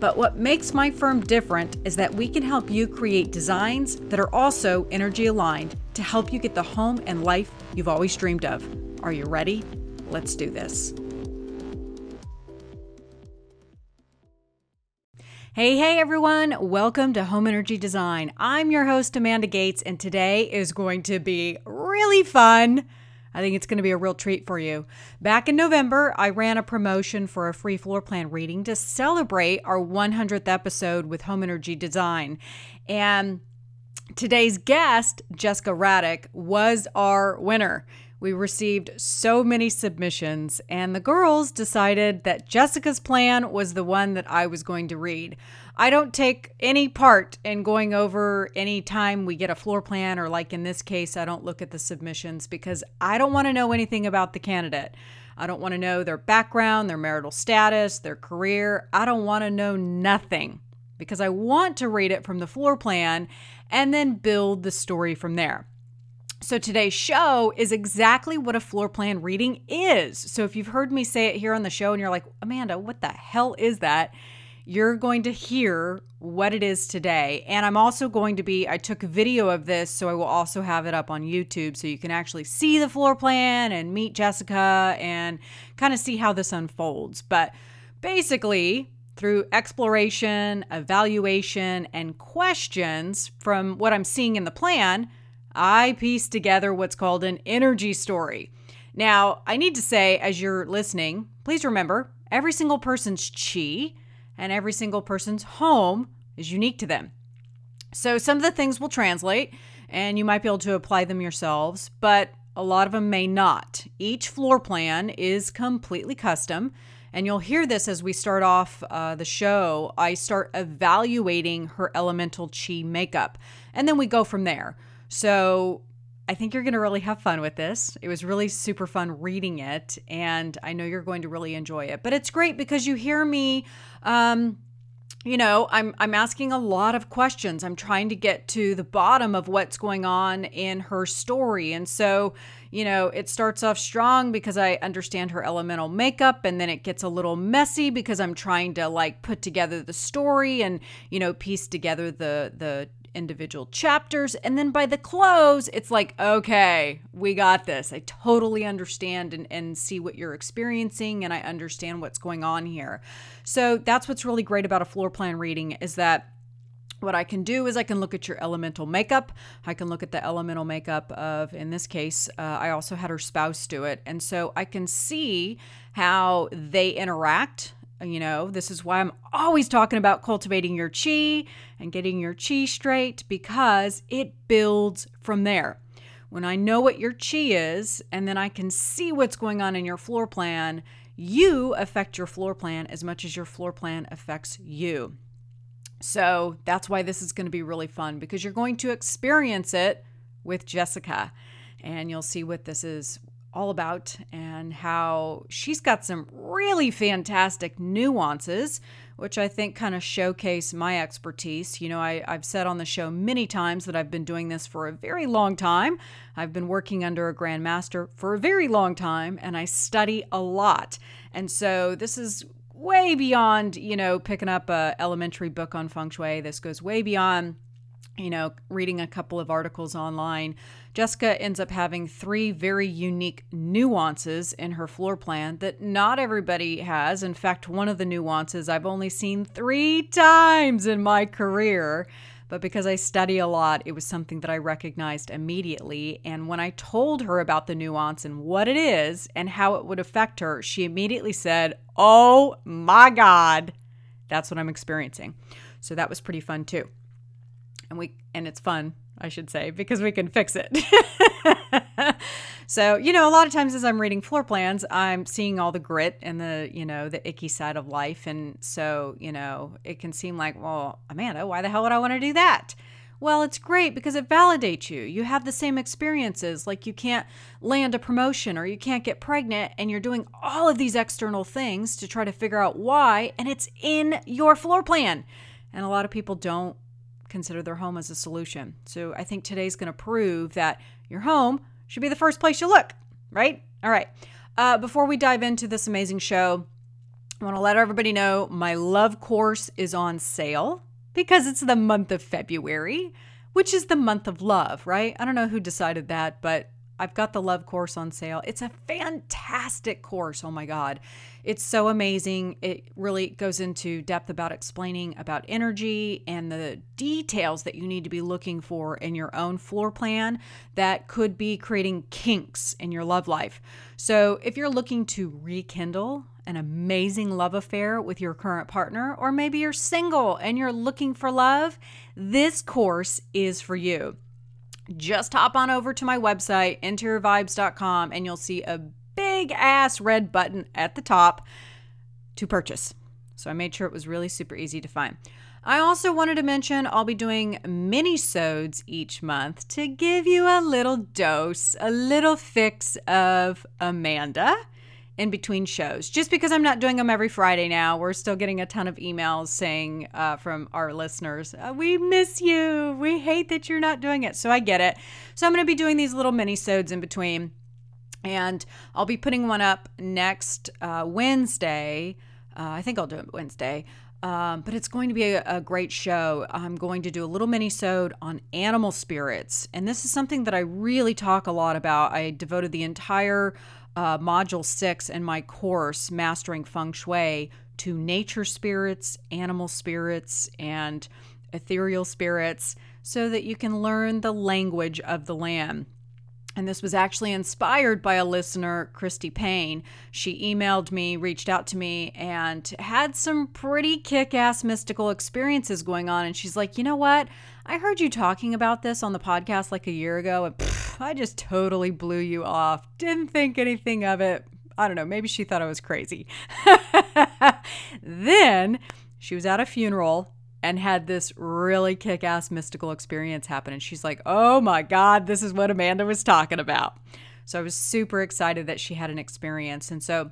But what makes my firm different is that we can help you create designs that are also energy aligned to help you get the home and life you've always dreamed of. Are you ready? Let's do this. Hey, hey everyone, welcome to Home Energy Design. I'm your host, Amanda Gates, and today is going to be really fun. I think it's going to be a real treat for you. Back in November, I ran a promotion for a free floor plan reading to celebrate our 100th episode with Home Energy Design. And today's guest, Jessica Raddick, was our winner. We received so many submissions, and the girls decided that Jessica's plan was the one that I was going to read. I don't take any part in going over any time we get a floor plan, or like in this case, I don't look at the submissions because I don't want to know anything about the candidate. I don't want to know their background, their marital status, their career. I don't want to know nothing because I want to read it from the floor plan and then build the story from there. So today's show is exactly what a floor plan reading is. So if you've heard me say it here on the show and you're like, Amanda, what the hell is that? You're going to hear what it is today. And I'm also going to be, I took a video of this, so I will also have it up on YouTube so you can actually see the floor plan and meet Jessica and kind of see how this unfolds. But basically, through exploration, evaluation, and questions from what I'm seeing in the plan, I pieced together what's called an energy story. Now, I need to say, as you're listening, please remember every single person's chi and every single person's home is unique to them. So, some of the things will translate and you might be able to apply them yourselves, but a lot of them may not. Each floor plan is completely custom. And you'll hear this as we start off uh, the show. I start evaluating her elemental chi makeup, and then we go from there. So I think you're going to really have fun with this. It was really super fun reading it, and I know you're going to really enjoy it. But it's great because you hear me. Um, you know, I'm I'm asking a lot of questions. I'm trying to get to the bottom of what's going on in her story. And so, you know, it starts off strong because I understand her elemental makeup and then it gets a little messy because I'm trying to like put together the story and, you know, piece together the the individual chapters. And then by the close, it's like, okay, we got this. I totally understand and, and see what you're experiencing, and I understand what's going on here. So that's what's really great about a floor plan reading is that what I can do is I can look at your elemental makeup. I can look at the elemental makeup of, in this case, uh, I also had her spouse do it. And so I can see how they interact you know, this is why I'm always talking about cultivating your chi and getting your chi straight because it builds from there. When I know what your chi is and then I can see what's going on in your floor plan, you affect your floor plan as much as your floor plan affects you. So that's why this is going to be really fun because you're going to experience it with Jessica and you'll see what this is all about and how she's got some really fantastic nuances, which I think kind of showcase my expertise. You know, I, have said on the show many times that I've been doing this for a very long time. I've been working under a grandmaster for a very long time, and I study a lot. And so this is way beyond, you know, picking up a elementary book on feng shui. This goes way beyond you know, reading a couple of articles online, Jessica ends up having three very unique nuances in her floor plan that not everybody has. In fact, one of the nuances I've only seen three times in my career. But because I study a lot, it was something that I recognized immediately. And when I told her about the nuance and what it is and how it would affect her, she immediately said, Oh my God, that's what I'm experiencing. So that was pretty fun too and we and it's fun I should say, because we can fix it. So, you know, a lot of times as I'm reading floor plans, I'm seeing all the grit and the, you know, the icky side of life. And so, you know, it can seem like, well, Amanda, why the hell would I want to do that? Well, it's great because it validates you. You have the same experiences, like you can't land a promotion or you can't get pregnant, and you're doing all of these external things to try to figure out why, and it's in your floor plan. And a lot of people don't consider their home as a solution. So I think today's going to prove that your home should be the first place you look, right? All right. Uh, before we dive into this amazing show, I want to let everybody know my love course is on sale because it's the month of February, which is the month of love, right? I don't know who decided that, but I've got the love course on sale. It's a fantastic course. Oh my God. It's so amazing. It really goes into depth about explaining about energy and the details that you need to be looking for in your own floor plan that could be creating kinks in your love life. So, if you're looking to rekindle an amazing love affair with your current partner, or maybe you're single and you're looking for love, this course is for you. Just hop on over to my website, interiorvibes.com, and you'll see a big ass red button at the top to purchase. So I made sure it was really super easy to find. I also wanted to mention I'll be doing mini sodes each month to give you a little dose, a little fix of Amanda in between shows. Just because I'm not doing them every Friday now, we're still getting a ton of emails saying uh, from our listeners, uh, "We miss you. We hate that you're not doing it." So I get it. So I'm going to be doing these little mini sodes in between, and I'll be putting one up next uh, Wednesday. Uh, I think I'll do it Wednesday. Um, but it's going to be a, a, great show. I'm going to do a little mini sode on animal spirits. And this is something that I really talk a lot about. I devoted the entire uh, module six in my course, Mastering Feng Shui, to nature spirits, animal spirits, and ethereal spirits so that you can learn the language of the land. And this was actually inspired by a listener, Christy Payne. She emailed me, reached out to me, and had some pretty kick ass mystical experiences going on. And she's like, you know what? I heard you talking about this on the podcast like a year ago, and pff, I just totally blew you off. Didn't think anything of it. I don't know. Maybe she thought I was crazy. then she was at a funeral and had this really kick ass mystical experience happen. And she's like, oh my God, this is what Amanda was talking about. So I was super excited that she had an experience. And so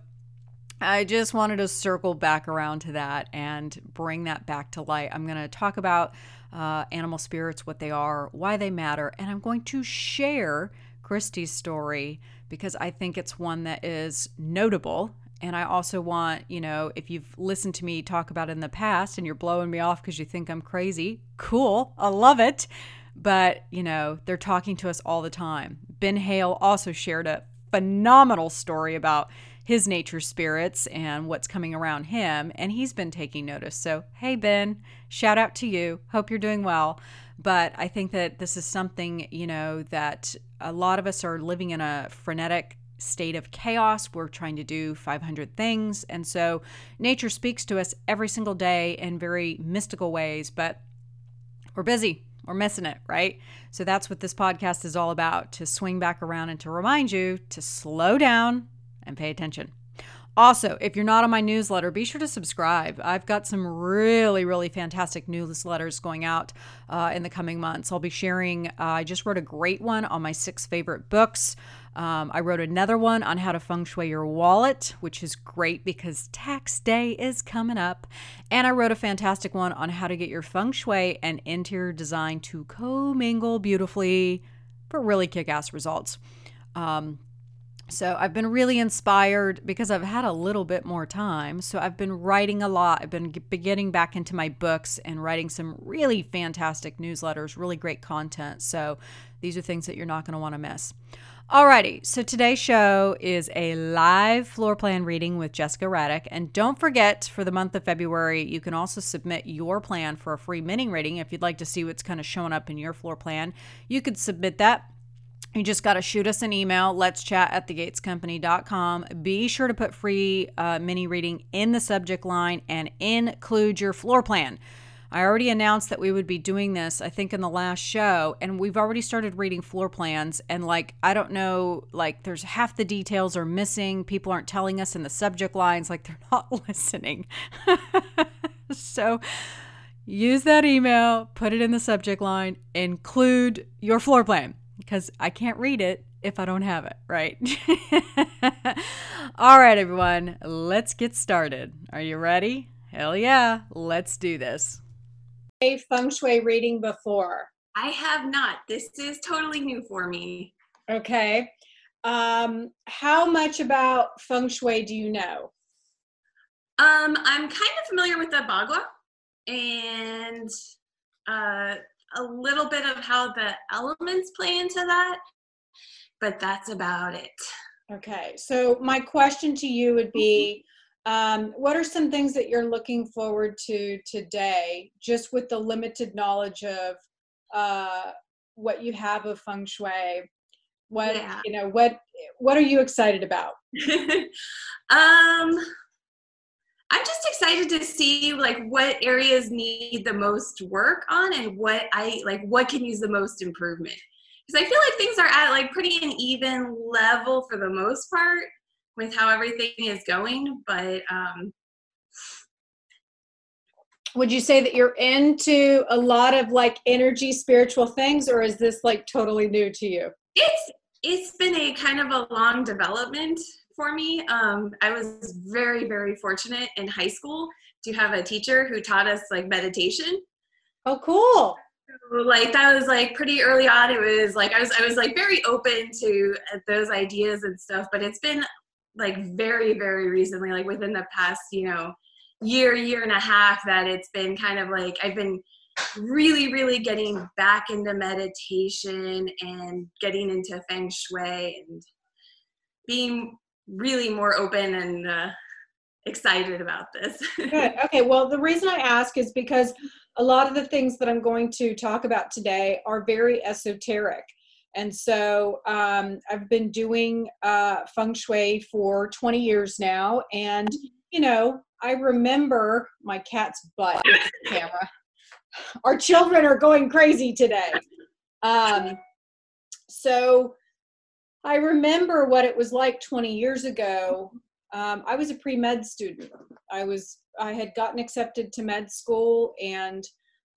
I just wanted to circle back around to that and bring that back to light. I'm going to talk about uh, animal spirits, what they are, why they matter, and I'm going to share Christy's story because I think it's one that is notable and I also want, you know, if you've listened to me talk about in the past and you're blowing me off because you think I'm crazy, cool. I love it. But, you know, they're talking to us all the time. Ben Hale also shared a phenomenal story about his nature spirits and what's coming around him. And he's been taking notice. So, hey, Ben, shout out to you. Hope you're doing well. But I think that this is something, you know, that a lot of us are living in a frenetic state of chaos. We're trying to do 500 things. And so nature speaks to us every single day in very mystical ways, but we're busy. We're missing it, right? So that's what this podcast is all about to swing back around and to remind you to slow down and pay attention. Also, if you're not on my newsletter, be sure to subscribe. I've got some really, really fantastic newsletters going out uh, in the coming months. I'll be sharing, uh, I just wrote a great one on my six favorite books. Um, I wrote another one on how to feng shui your wallet, which is great because tax day is coming up. And I wrote a fantastic one on how to get your feng shui and interior design to commingle beautifully for really kick ass results. Um, so I've been really inspired because I've had a little bit more time. So I've been writing a lot. I've been getting back into my books and writing some really fantastic newsletters, really great content. So these are things that you're not going to want to miss. Alrighty, so today's show is a live floor plan reading with Jessica Raddick. And don't forget, for the month of February, you can also submit your plan for a free mini reading. If you'd like to see what's kind of showing up in your floor plan, you could submit that. You just got to shoot us an email, let's chat at thegatescompany.com. Be sure to put free uh, mini reading in the subject line and include your floor plan. I already announced that we would be doing this, I think, in the last show, and we've already started reading floor plans. And like, I don't know, like, there's half the details are missing. People aren't telling us in the subject lines, like, they're not listening. so, use that email, put it in the subject line, include your floor plan because I can't read it if I don't have it, right? All right, everyone, let's get started. Are you ready? Hell yeah, let's do this. A feng shui reading before? I have not. This is totally new for me. Okay. Um, how much about feng shui do you know? Um, I'm kind of familiar with the Bagua and uh, a little bit of how the elements play into that, but that's about it. Okay, so my question to you would be um, what are some things that you're looking forward to today, just with the limited knowledge of uh, what you have of feng shui? What yeah. you know, what what are you excited about? um, I'm just excited to see like what areas need the most work on and what I like what can use the most improvement. Because I feel like things are at like pretty an even level for the most part with how everything is going, but um would you say that you're into a lot of like energy spiritual things or is this like totally new to you? It's it's been a kind of a long development for me. Um, I was very, very fortunate in high school to have a teacher who taught us like meditation. Oh, cool. Like that was like pretty early on. It was like I was I was like very open to uh, those ideas and stuff. But it's been like very, very recently, like within the past, you know, year, year and a half, that it's been kind of like I've been really, really getting back into meditation and getting into feng shui and being really more open and uh, excited about this. Good. Okay. Well, the reason I ask is because a lot of the things that I'm going to talk about today are very esoteric. And so um, I've been doing uh, feng shui for 20 years now. And, you know, I remember my cat's butt camera. Our children are going crazy today. Um, so I remember what it was like 20 years ago. Um, I was a pre med student. I was I had gotten accepted to med school, and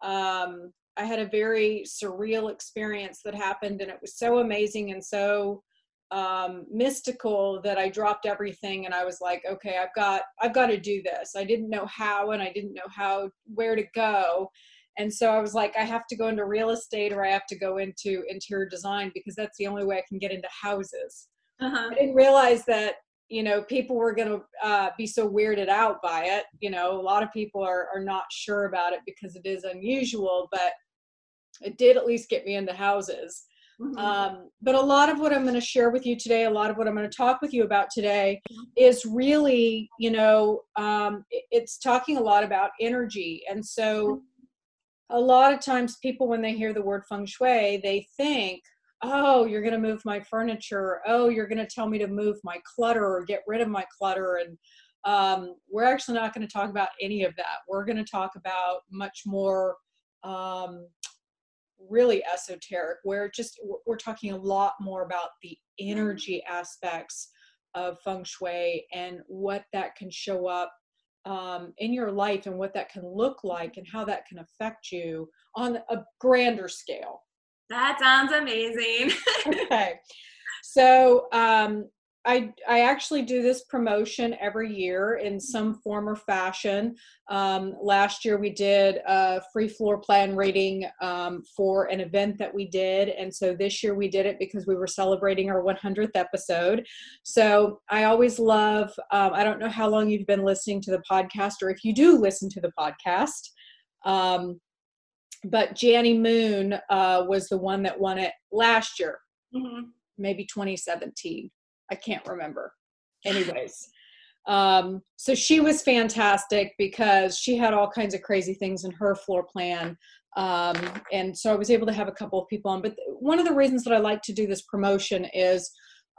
um, I had a very surreal experience that happened, and it was so amazing and so um, mystical that I dropped everything and I was like, okay, I've got I've got to do this. I didn't know how, and I didn't know how where to go and so i was like i have to go into real estate or i have to go into interior design because that's the only way i can get into houses uh-huh. i didn't realize that you know people were going to uh, be so weirded out by it you know a lot of people are, are not sure about it because it is unusual but it did at least get me into houses. Mm-hmm. um, but a lot of what i'm going to share with you today a lot of what i'm going to talk with you about today is really you know um, it's talking a lot about energy. And so a lot of times people when they hear the word feng shui they think oh you're going to move my furniture. Oh you're going to tell me to move my clutter or get rid of my clutter. And um, we're actually not going to talk about any of that. We're going to talk about much more um, really esoteric where just we're talking a lot more about the energy aspects of feng shui and what that can show up um, in your life and what that can look like and how that can affect you on a grander scale. That sounds amazing. okay. So um, I, I actually do this promotion every year in some form or fashion. Um, last year we did a free floor plan reading um, for an event that we did. And so this year we did it because we were celebrating our 100th episode. So I always love, um, I don't know how long you've been listening to the podcast or if you do listen to the podcast. Um, but Janny Moon uh, was the one that won it last year, mm-hmm. maybe 2017. I can't remember. Anyways, um, so she was fantastic because she had all kinds of crazy things in her floor plan. Um, and so I was able to have a couple of people on. But one of the reasons that I like to do this promotion is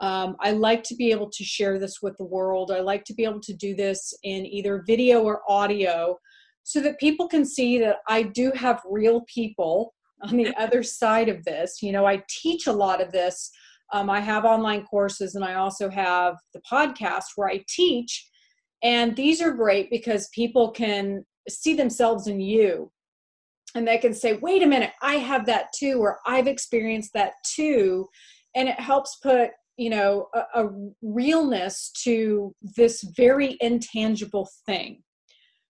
um, I like to be able to share this with the world. I like to be able to do this in either video or audio so that people can see that I do have real people on the other side of this. You know, I teach a lot of this. Um, I have online courses and I also have the podcast where I teach. And these are great because people can see themselves in you and they can say, wait a minute, I have that too, or I've experienced that too. And it helps put, you know, a, a realness to this very intangible thing.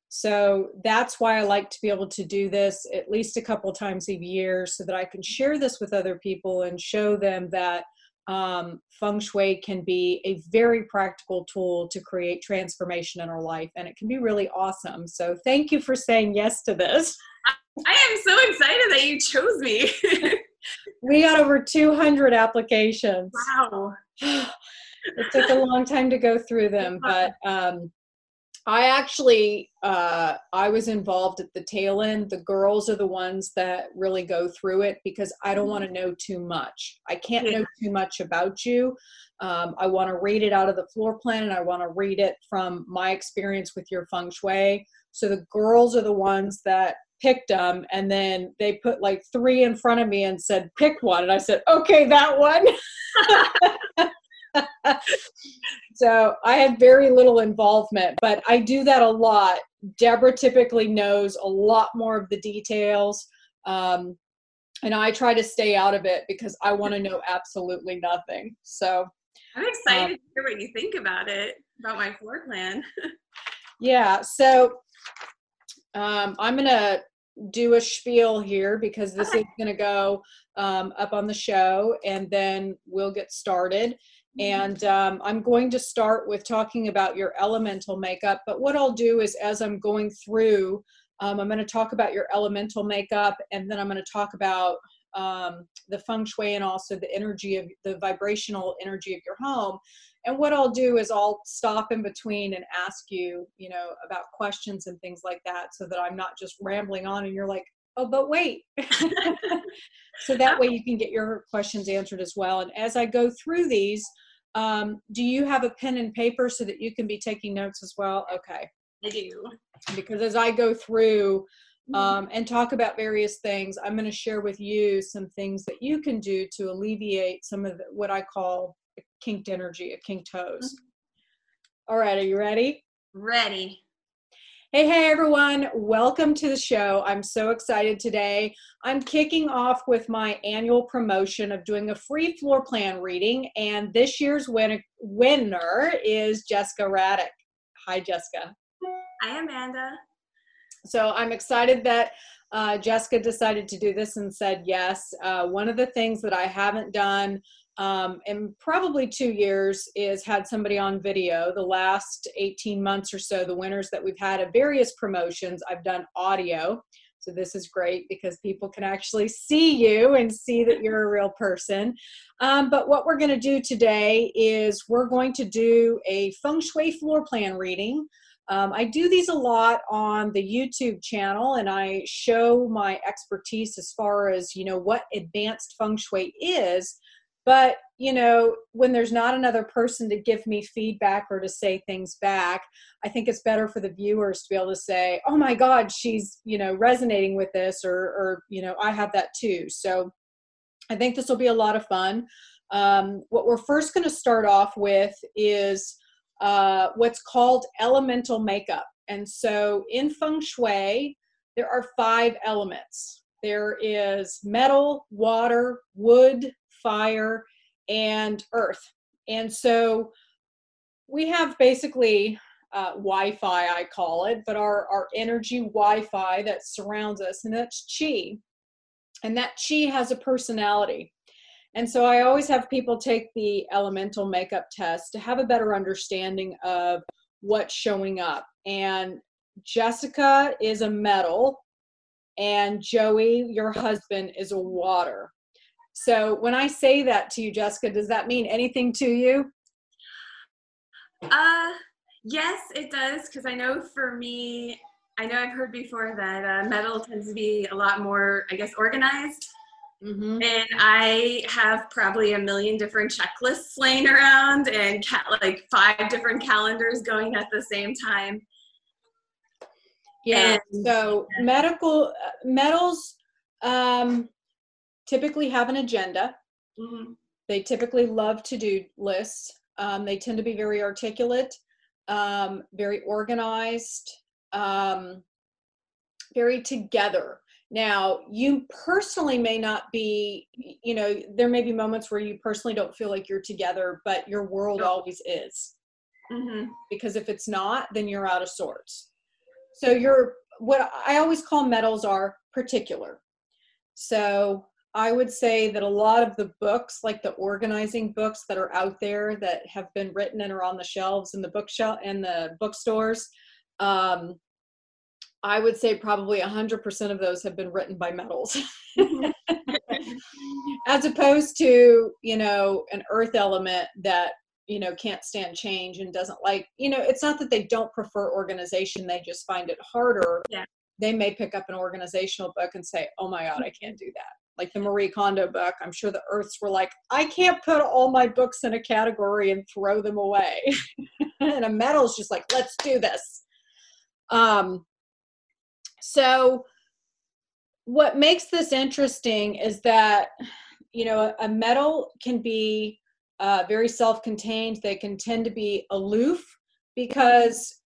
So that's why I like to be able to do this at least a couple times a year so that I can share this with other people and show them that um, feng shui can be a very practical tool to create transformation in our life and it can be really awesome. So thank you for saying yes to this. I am so excited that you chose me. we got over 200 applications. Wow. it took a long time to go through them, but um, I actually uh, I was involved at the tail end. The girls are the ones that really go through it because I don't want to know too much. I can't know too much about you. Um, I want to read it out of the floor plan and I want to read it from my experience with your feng shui. So the girls are the ones that picked them and then they put like three in front of me and said pick one and i said okay that one so i had very little involvement but i do that a lot. Deborah typically knows a lot more of the details um, and i try to stay out of it because i want to know absolutely nothing. So i'm excited um, to hear what you think about it about my floor plan. Yeah so um, I'm going to do a spiel here because this is going to go um, up on the show and then we'll get started. Mm-hmm. And um, I'm going to start with talking about your elemental makeup. But what I'll do is, as I'm going through, um, I'm going to talk about your elemental makeup and then I'm going to talk about um, the feng shui and also the energy of the vibrational energy of your home. And what I'll do is I'll stop in between and ask you, you know, about questions and things like that so that I'm not just rambling on and you're like, oh, but wait. so that way you can get your questions answered as well. And as I go through these, um, do you have a pen and paper so that you can be taking notes as well? Okay. I do. Because as I go through, mm-hmm. um, and talk about various things. I'm going to share with you some things that you can do to alleviate some of the, what I call kinked energy, a kinked toes. All right, are you ready? Ready. Hey, hey, everyone. Welcome to the show. I'm so excited today. I'm kicking off with my annual promotion of doing a free floor plan reading, and this year's win- winner is Jessica Raddick. Hi, Jessica. Hi, Amanda. So I'm excited that uh, Jessica decided to do this and said yes. Uh, one of the things that I haven't done um, in probably two years is had somebody on video. The last 18 months or so, the winners that we've had at various promotions, I've done audio. So this is great because people can actually see you and see that you're a real person. Um, but what we're going to do today is we're going to do a feng shui floor plan reading. Um, I do these a lot on the YouTube channel and I show my expertise as far as, you know, what advanced feng shui is but you know when there's not another person to give me feedback or to say things back i think it's better for the viewers to be able to say oh my god she's you know resonating with this or or you know i have that too. So i think this will be a lot of fun. Um, what we're first going to start off with is uh, what's called elemental makeup. And so in feng shui there are five elements. There is metal water wood fire, and earth. And so we have basically uh, Wi Fi, I call it, but our, our energy Wi Fi that surrounds us, and that's chi. And that chi has a personality. And so I always have people take the elemental makeup test to have a better understanding of what's showing up. And Jessica is a metal, and Joey, your husband, is a water. So when I say that to you, Jessica, does that mean anything to you? Uh, yes, it does. Because I know for me, I know I've heard before that uh, metal tends to be a lot more, I guess, organized. Mm-hmm. And I have probably a million different checklists laying around and ca- like five different calendars going at the same time. Yeah. And, so medical uh, metals um, typically have an agenda. Mm-hmm. They typically love to do lists. Um, they tend to be very articulate, um, very organized, um, very together. Now, you personally may not be, you know, there may be moments where you personally don't feel like you're together, but your world always is. Mm-hmm. Because if it's not, then you're out of sorts. So you're what I always call metals are particular. So I would say that a lot of the books, like the organizing books that are out there that have been written and are on the shelves in the bookshelf and the bookstores, um, I would say probably 100% of those have been written by metals. As opposed to, you know, an earth element that you know can't stand change and doesn't like you know it's not that they don't prefer organization they just find it harder yeah. they may pick up an organizational book and say oh my god i can't do that like the marie kondo book i'm sure the earths were like i can't put all my books in a category and throw them away and a metal's just like let's do this um so what makes this interesting is that you know a metal can be uh, very self-contained. They can tend to be aloof because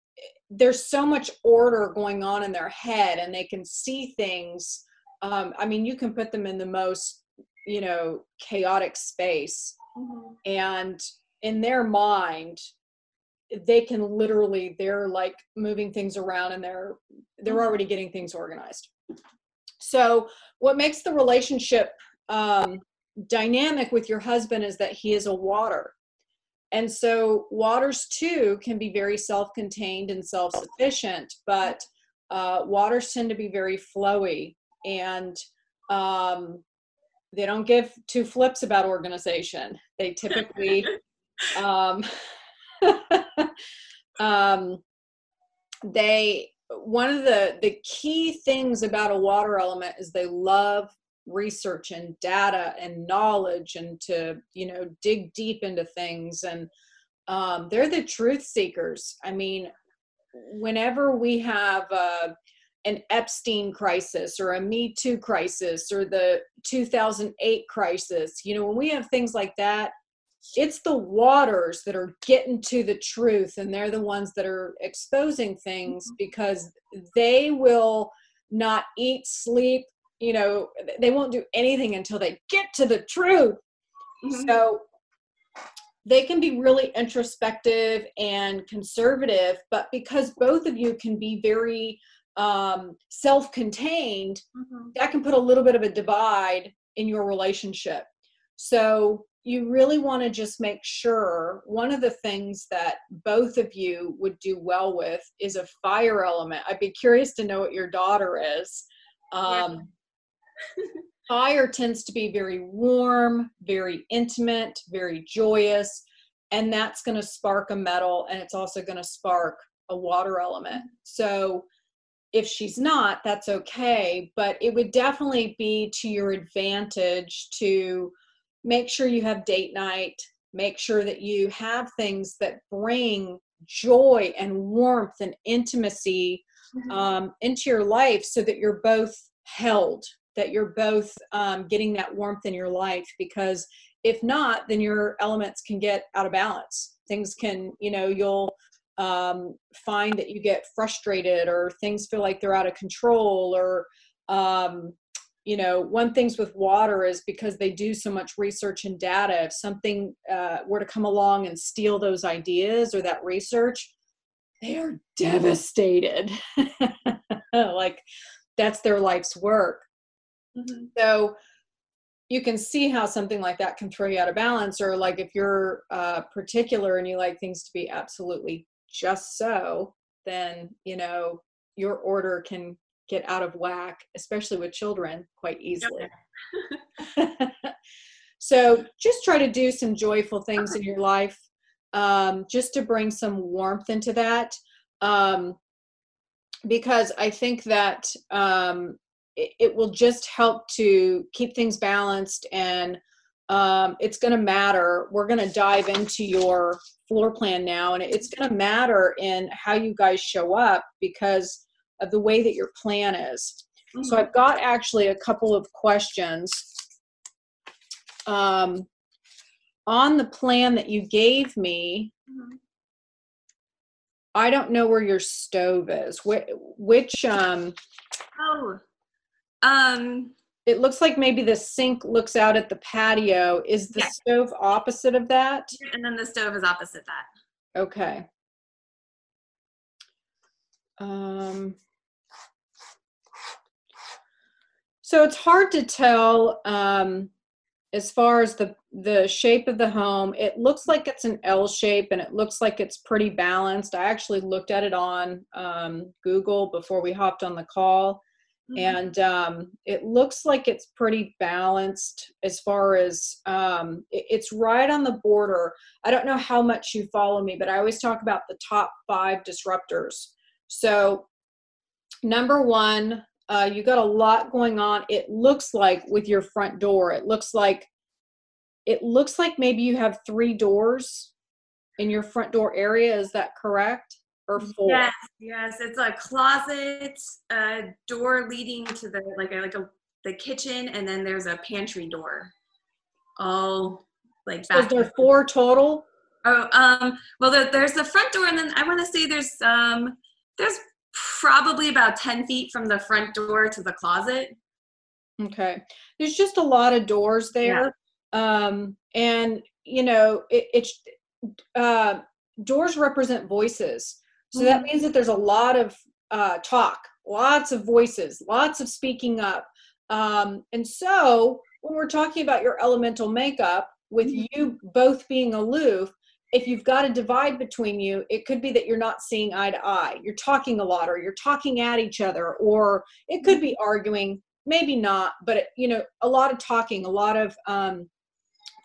there's so much order going on in their head, and they can see things. Um, I mean, you can put them in the most, you know, chaotic space, mm-hmm. and in their mind, they can literally they're like moving things around, and they're they're mm-hmm. already getting things organized. So, what makes the relationship um, dynamic with your husband is that he is a water. And so waters too can be very self contained and self sufficient, but uh, waters tend to be very flowy and um, they don't give two flips about organization. They typically, um, um, they, one of the, the key things about a water element is they love research and data and knowledge and to you know dig deep into things and um, they're the truth seekers i mean whenever we have uh, an epstein crisis or a me too crisis or the 2008 crisis you know when we have things like that it's the waters that are getting to the truth and they're the ones that are exposing things mm-hmm. because they will not eat sleep you know they won't do anything until they get to the truth mm-hmm. so they can be really introspective and conservative but because both of you can be very um, self-contained mm-hmm. that can put a little bit of a divide in your relationship so you really want to just make sure one of the things that both of you would do well with is a fire element i'd be curious to know what your daughter is um, Fire tends to be very warm, very intimate, very joyous, and that's going to spark a metal and it's also going to spark a water element. So if she's not, that's okay, but it would definitely be to your advantage to make sure you have date night, make sure that you have things that bring joy and warmth and intimacy mm-hmm. um, into your life so that you're both held that you're both um, getting that warmth in your life because if not then your elements can get out of balance things can you know you'll um, find that you get frustrated or things feel like they're out of control or um, you know one things with water is because they do so much research and data if something uh, were to come along and steal those ideas or that research they are devastated like that's their life's work Mm-hmm. So you can see how something like that can throw you out of balance or like if you're uh, particular and you like things to be absolutely just so then you know your order can get out of whack especially with children quite easily. So just try to do some joyful things in your life um, just to bring some warmth into that um, because i think that um, it, it will just help to keep things balanced and um, it's going to matter. We're going to dive into your floor plan now, and it's going to matter in how you guys show up because of the way that your plan is. So Mm-hmm. I've got actually a couple of questions. Um, on the plan that you gave me, Mhm. I don't know where your stove is. Which, which um, Oh, um, it looks like maybe the sink looks out at the patio. Is the Yeah. stove opposite of that? and then the stove is opposite that. Okay. Um, so it's hard to tell um, as far as the the shape of the home. It looks like it's an L shape, and it looks like it's pretty balanced. I actually looked at it on um, Google before we hopped on the call, Mhm. and um, it looks like it's pretty balanced as far as um, it- it's right on the border. I don't know how much you follow me, but I always talk about the top five disruptors. So, number one, uh, you got a lot going on. It looks like with your front door, it looks like it looks like maybe you have three doors in your front door area. Is that correct? Or four? Yes, yes. It's a closet, a door leading to the like a like a the kitchen, and then there's a pantry door. All like So is there four total? Oh, um. Well, there, there's the front door, and then I want to say there's um there's probably about ten feet from the front door to the closet. Okay. There's just a lot of doors there. Um, and, you know, it, it's, uh, doors represent voices. So that means that there's a lot of uh, talk, lots of voices, lots of speaking up. Um, and so when we're talking about your elemental makeup, with you both being aloof, if you've got a divide between you, it could be that you're not seeing eye to eye. You're talking a lot, or you're talking at each other, or it could be arguing, maybe not, but it, you know, a lot of talking, a lot of um,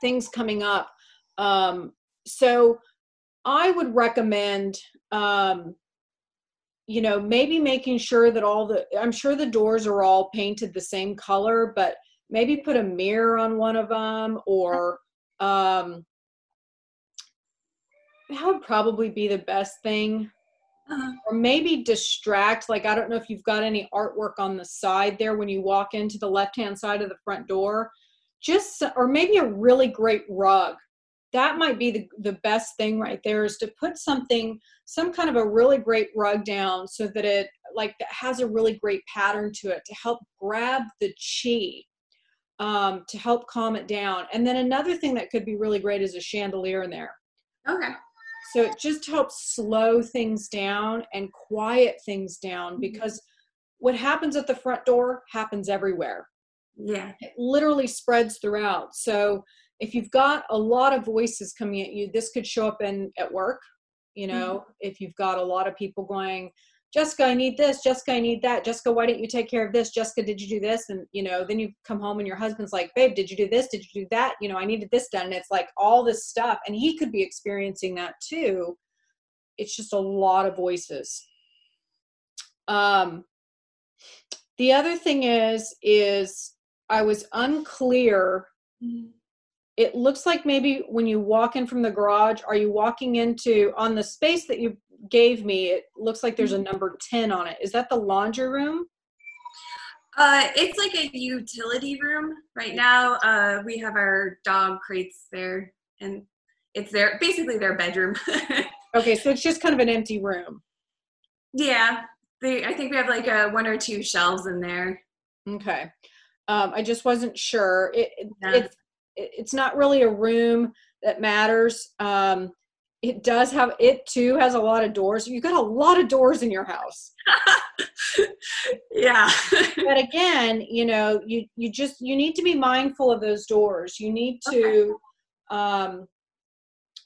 things coming up. Um, so I would recommend, um, you know, maybe making sure that all the, I'm sure the doors are all painted the same color, but maybe put a mirror on one of them or, um, that would probably be the best thing. Uh-huh. or maybe distract like i don't know if you've got any artwork on the side there when you walk into the left hand side of the front door. Just or maybe a really great rug that might be the, the best thing right there is to put something some kind of a really great rug down so that it like that has a really great pattern to it to help grab the chi um, to help calm it down and then another thing that could be really great is a chandelier in there Okay. so it just helps slow things down and quiet things down because what happens at the front door happens everywhere. Yeah. It literally spreads throughout. So if you've got a lot of voices coming at you, this could show up in at work. You know, if you've got a lot of people going, Jessica, I need this. Jessica, I need that. Jessica, why didn't you take care of this? Jessica, did you do this? And you know, then you come home and your husband's like, babe, did you do this? Did you do that? You know, I needed this done. And it's like all this stuff. And he could be experiencing that too. It's just a lot of voices. Um the other thing is, is I was unclear. It looks like maybe when you walk in from the garage, are you walking into on the space that you gave me? It looks like there's a number 10 on it. Is that the laundry room? Uh, it's like a utility room right now. Uh, we have our dog crates there, and it's their basically their bedroom. Okay, so it's just kind of an empty room. yeah, they. I think we have like a one or two shelves in there. Okay. Um, I just wasn't sure. It, it- Yeah. it's it, it's not really a room that matters. Um, it does have it too has a lot of doors. You've got a lot of doors in your house. yeah. but again you know you you just you need to be mindful of those doors you need to um,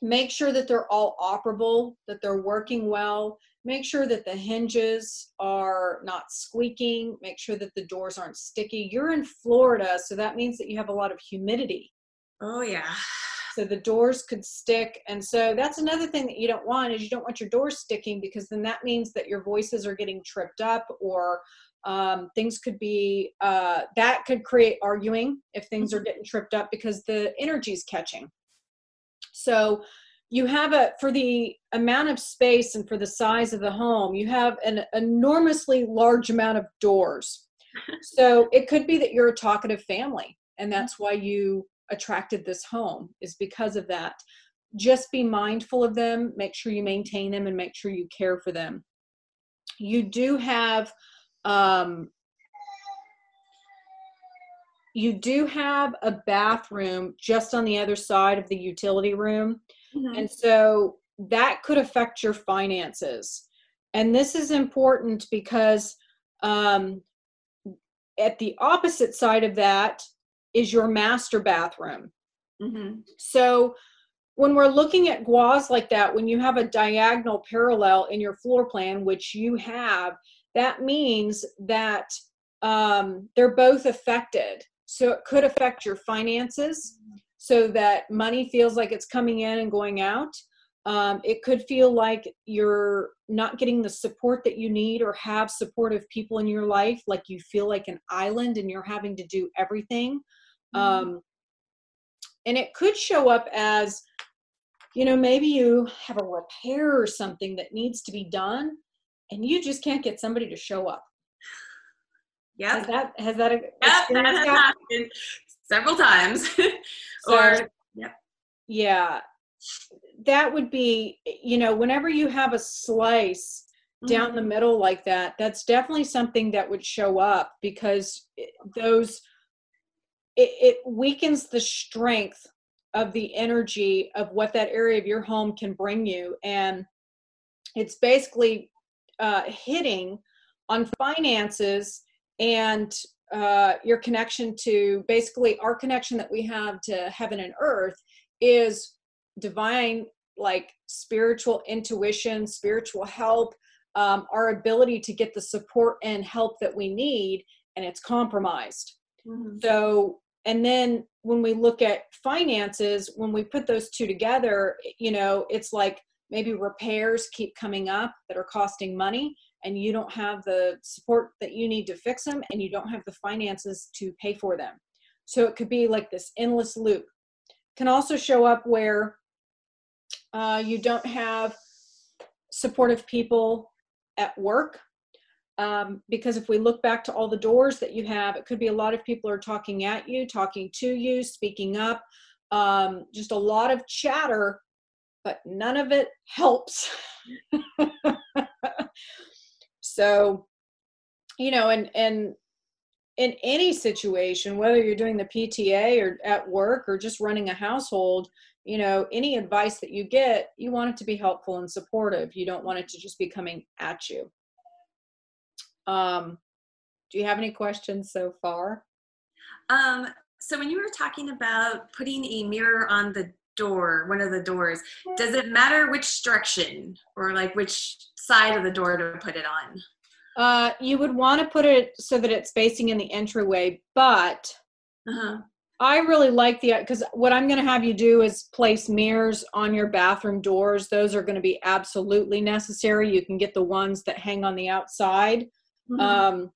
make sure that they're all operable that they're working well make sure that the hinges are not squeaking make sure that the doors aren't sticky you're in florida so that means that you have a lot of humidity oh yeah. so the doors could stick. And so that's another thing that you don't want is you don't want your doors sticking because then that means that your voices are getting tripped up or um, things could be uh, that could create arguing if things are getting tripped up because the energy's catching. So you have a for the amount of space and for the size of the home you have an enormously large amount of doors. So it could be that you're a talkative family and that's why you attracted this home is because of that. Just be mindful of them make sure you maintain them and make sure you care for them. You do have um, you do have a bathroom just on the other side of the utility room. Mm-hmm. and so that could affect your finances. And this is important because um, at the opposite side of that is your master bathroom mm-hmm. so when we're looking at guas like that when you have a diagonal parallel in your floor plan which you have that means that um, they're both affected so it could affect your finances so that money feels like it's coming in and going out. Um, it could feel like you're not getting the support that you need or have supportive people in your life, like you feel like an island and you're having to do everything. Mm-hmm. Um, and it could show up as, you know, maybe you have a repair or something that needs to be done and you just can't get somebody to show up. Yeah. Has that has that, yep, that has happened several times. so, or yeah. Yeah. That would be, you know, whenever you have a slice mm-hmm. down the middle like that, that's definitely something that would show up because those it, it weakens the strength of the energy of what that area of your home can bring you and it's basically uh, hitting on finances and uh, your connection to basically our connection that we have to heaven and earth is divine like spiritual intuition spiritual help um, our ability to get the support and help that we need and it's compromised mm-hmm. so and then when we look at finances when we put those two together you know it's like maybe repairs keep coming up that are costing money and you don't have the support that you need to fix them and you don't have the finances to pay for them. So it could be like this endless loop. Can also show up where uh, you don't have supportive people at work um, because if we look back to all the doors that you have it could be a lot of people are talking at you talking to you speaking up um, just a lot of chatter but none of it helps So, you know, and and in any situation, whether you're doing the PTA or at work or just running a household, you know, any advice that you get, you want it to be helpful and supportive. You don't want it to just be coming at you. Um, do you have any questions so far? Um, so when you were talking about putting a mirror on the door, one of the doors, does it matter which direction or like which side of the door to put it on? Uh, you would want to put it so that it's facing in the entryway, but uh-huh. I really like the because what I'm going to have you do is place mirrors on your bathroom doors. Those are going to be absolutely necessary. You can get the ones that hang on the outside. Mm-hmm. Um,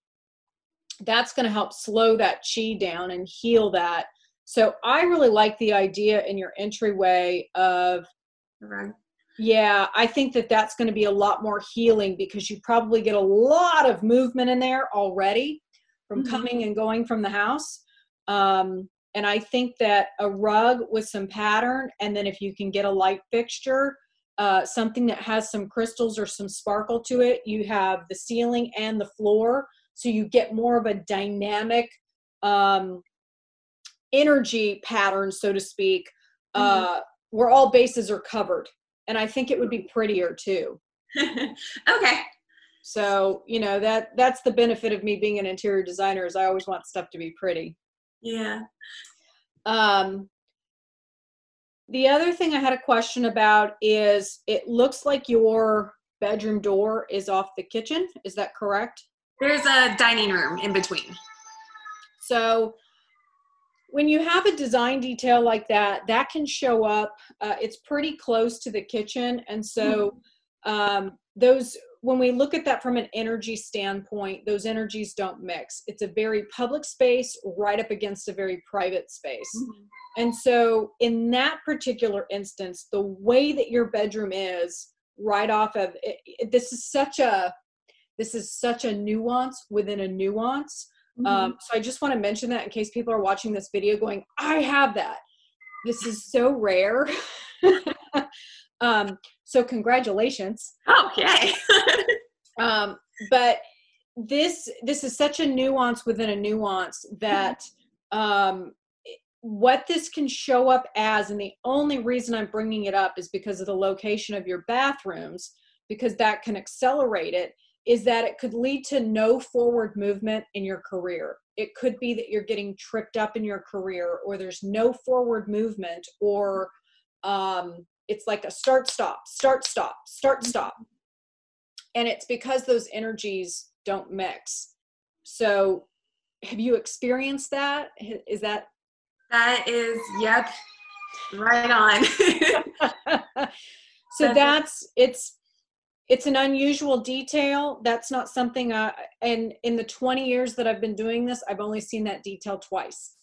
that's going to help slow that chi down and heal that. So I really like the idea in your entryway of right. Yeah, I think that that's going to be a lot more healing because you probably get a lot of movement in there already from mm-hmm. coming and going from the house. Um, and I think that a rug with some pattern, and then if you can get a light fixture, uh, something that has some crystals or some sparkle to it, you have the ceiling and the floor. So you get more of a dynamic um, energy pattern, so to speak, mm-hmm. uh, where all bases are covered and I think it would be prettier too. okay. So, you know, that that's the benefit of me being an interior designer is I always want stuff to be pretty. Yeah. Um the other thing I had a question about is it looks like your bedroom door is off the kitchen. Is that correct? There's a dining room in between. So when you have a design detail like that, that can show up. Uh, it's pretty close to the kitchen, and so hmm. um, those when we look at that from an energy standpoint, those energies don't mix. It's a very public space right up against a very private space. Mm-hmm. And so, in that particular instance, the way that your bedroom is right off of it, it, this is such a this is such a nuance within a nuance. Mm-hmm. Um, so I just want to mention that in case people are watching this video going, I have that. This is so rare. um, so congratulations. Okay. um, but this this is such a nuance within a nuance that um, what this can show up as, and the only reason I'm bringing it up is because of the location of your bathrooms, because that can accelerate it is that it could lead to no forward movement in your career. It could be that you're getting tripped up in your career, or there's no forward movement, or um, it's like a start, stop, start, stop, start, mm-hmm. stop. And it's because those energies don't mix. So, have you experienced that? Is that? That is, yep, right on. so that's it's it's an unusual detail that's not something i and in the 20 years that i've been doing this i've only seen that detail twice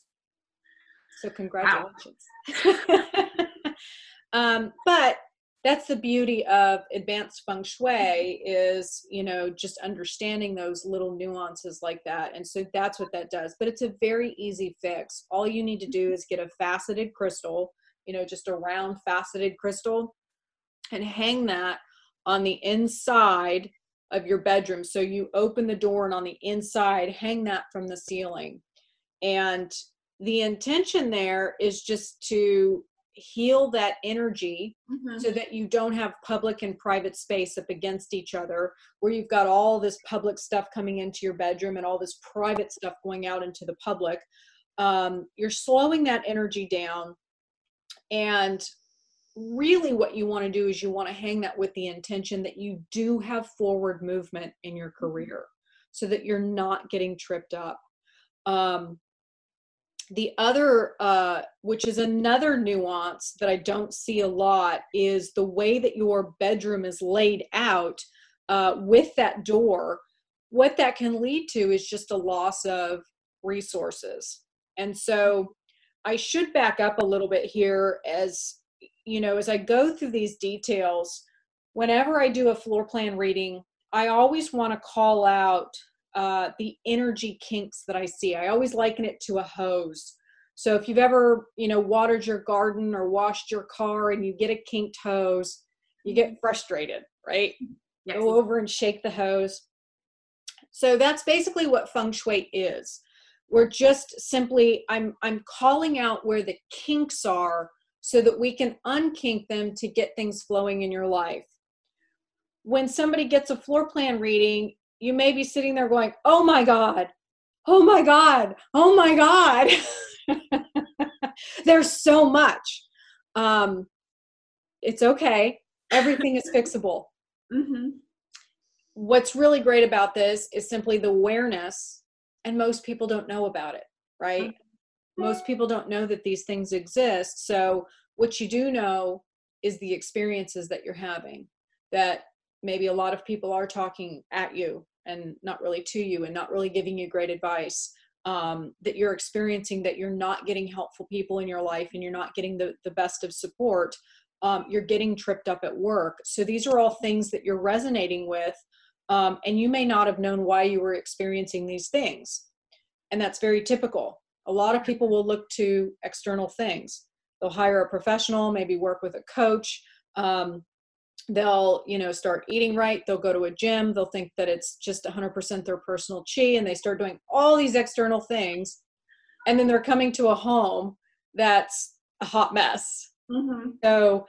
so congratulations wow. um, but that's the beauty of advanced feng shui is you know just understanding those little nuances like that and so that's what that does but it's a very easy fix all you need to do is get a faceted crystal you know just a round faceted crystal and hang that on the inside of your bedroom. So you open the door and on the inside, hang that from the ceiling. And the intention there is just to heal that energy mm-hmm. so that you don't have public and private space up against each other where you've got all this public stuff coming into your bedroom and all this private stuff going out into the public um, you're slowing that energy down and really what you want to do is you want to hang that with the intention that you do have forward movement in your mm-hmm. career so that you're not getting tripped up um, the other uh, which is another nuance that i don't see a lot is the way that your bedroom is laid out uh, with that door what that can lead to is just a loss of resources. And so i should back up a little bit here as you know, as I go through these details, whenever I do a floor plan reading, I always want to call out uh, the energy kinks that I see. I always liken it to a hose. So if you've ever, you know, watered your garden or washed your car and you get a kinked hose, you get frustrated, right? Yes. Go over and shake the hose. So that's basically what feng shui is. We're just simply I'm I'm calling out where the kinks are so that we can unkink them to get things flowing in your life. When somebody gets a floor plan reading, you may be sitting there going, Oh my God, oh my God, oh my God. There's so much. Um, it's okay, everything is fixable. Mm-hmm. What's really great about this is simply the awareness, and most people don't know about it, right? most people don't know that these things exist so what you do know is the experiences that you're having that maybe a lot of people are talking at you and not really to you and not really giving you great advice um, that you're experiencing that you're not getting helpful people in your life and you're not getting the, the best of support um, you're getting tripped up at work. So these are all things that you're resonating with um, and you may not have known why you were experiencing these things. And that's very typical. A lot of people will look to external things. They'll hire a professional maybe work with a coach um, they'll you know start eating right they'll go to a gym they'll think that it's just 100% their personal chi and they start doing all these external things and then they're coming to a home that's a hot mess. Mm-hmm. so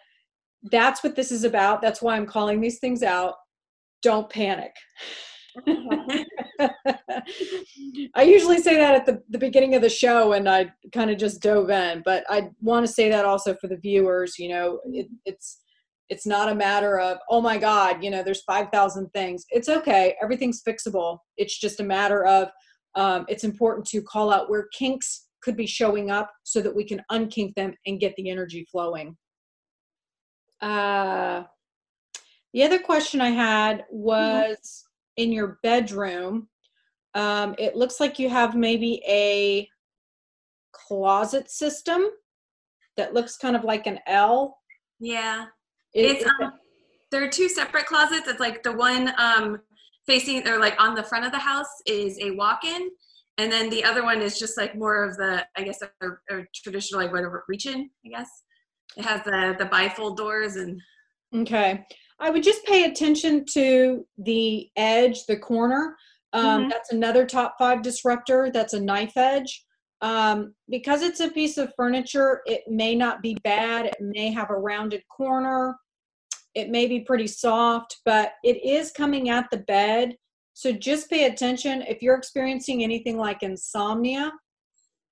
that's what this is about that's why i'm calling these things out. Don't panic. I usually say that at the, the beginning of the show and I kind of just dove in, but I want to say that also for the viewers, you know, it, it's, it's not a matter of, oh my God, you know, there's 5,000 things. It's okay. Everything's fixable. It's just a matter of, um, it's important to call out where kinks could be showing up so that we can unkink them and get the energy flowing. Uh, The other question I had was mm-hmm. in your bedroom. Um, it looks like you have maybe a closet system that looks kind of like an L. Yeah. It, it's um, there are two separate closets. It's like the one um, facing or like on the front of the house is a walk-in, and then the other one is just like more of the I guess a, a traditional like whatever reach-in. I guess it has the the bifold doors and. Okay, I would just pay attention to the edge, the corner. Um, mm-hmm. That's another top five disruptor. That's a knife edge. Um, because it's a piece of furniture, it may not be bad. It may have a rounded corner. It may be pretty soft, but it is coming at the bed. So just pay attention. If you're experiencing anything like insomnia,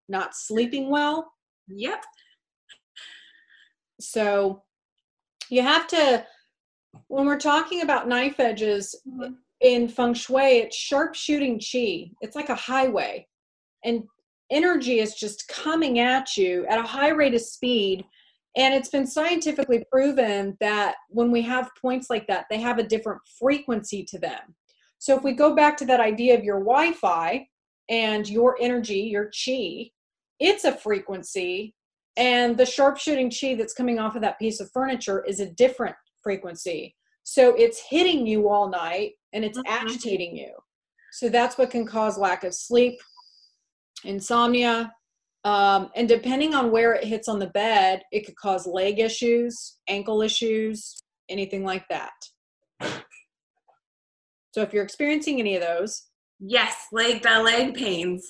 not sleeping well. Yep. So you have to, when we're talking about knife edges mm-hmm. in feng shui, it's sharp shooting chi. It's like a highway. And energy is just coming at you at a high rate of speed and it's been scientifically proven that when we have points like that, they have a different frequency to them. So if we go back to that idea of your Wi Fi and your energy, your chi, it's a frequency. And the sharpshooting chi that's coming off of that piece of furniture is a different frequency. So it's hitting you all night and it's mm-hmm. agitating you. So that's what can cause lack of sleep, insomnia, um, and depending on where it hits on the bed, it could cause leg issues, ankle issues, anything like that. So if you're experiencing any of those, yes, leg the leg pains.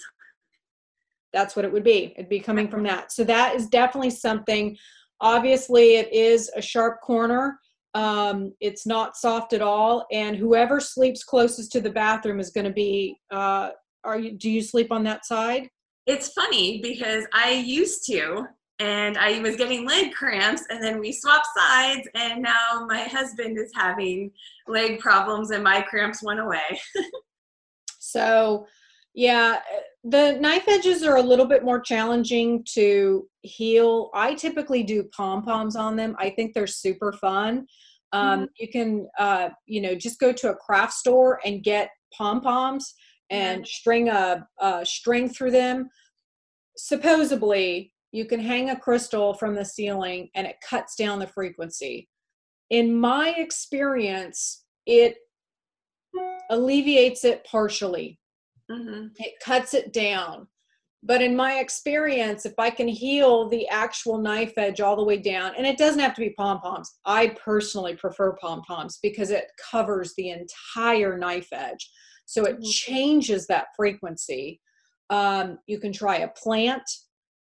That's what it would be. It'd be coming from that. So that is definitely something. Obviously, it is a sharp corner. Um, it's not soft at all, and whoever sleeps closest to the bathroom is going to be. Uh, are you? Do you sleep on that side? It's funny because I used to, and I was getting leg cramps, and then we swapped sides, and now my husband is having leg problems, and my cramps went away. so, yeah, the knife edges are a little bit more challenging to heal. I typically do pom poms on them. I think they're super fun. Um, mm-hmm. You can, uh, you know, just go to a craft store and get pom poms and string a, a string through them. Supposedly, you can hang a crystal from the ceiling and it cuts down the frequency. In my experience, it alleviates it partially. Mm-hmm. It cuts it down. But in my experience, if I can heal the actual knife edge all the way down, and it doesn't have to be pom poms, I personally prefer pom poms because it covers the entire knife edge. So it mm-hmm. changes that frequency. Um, you can try a plant.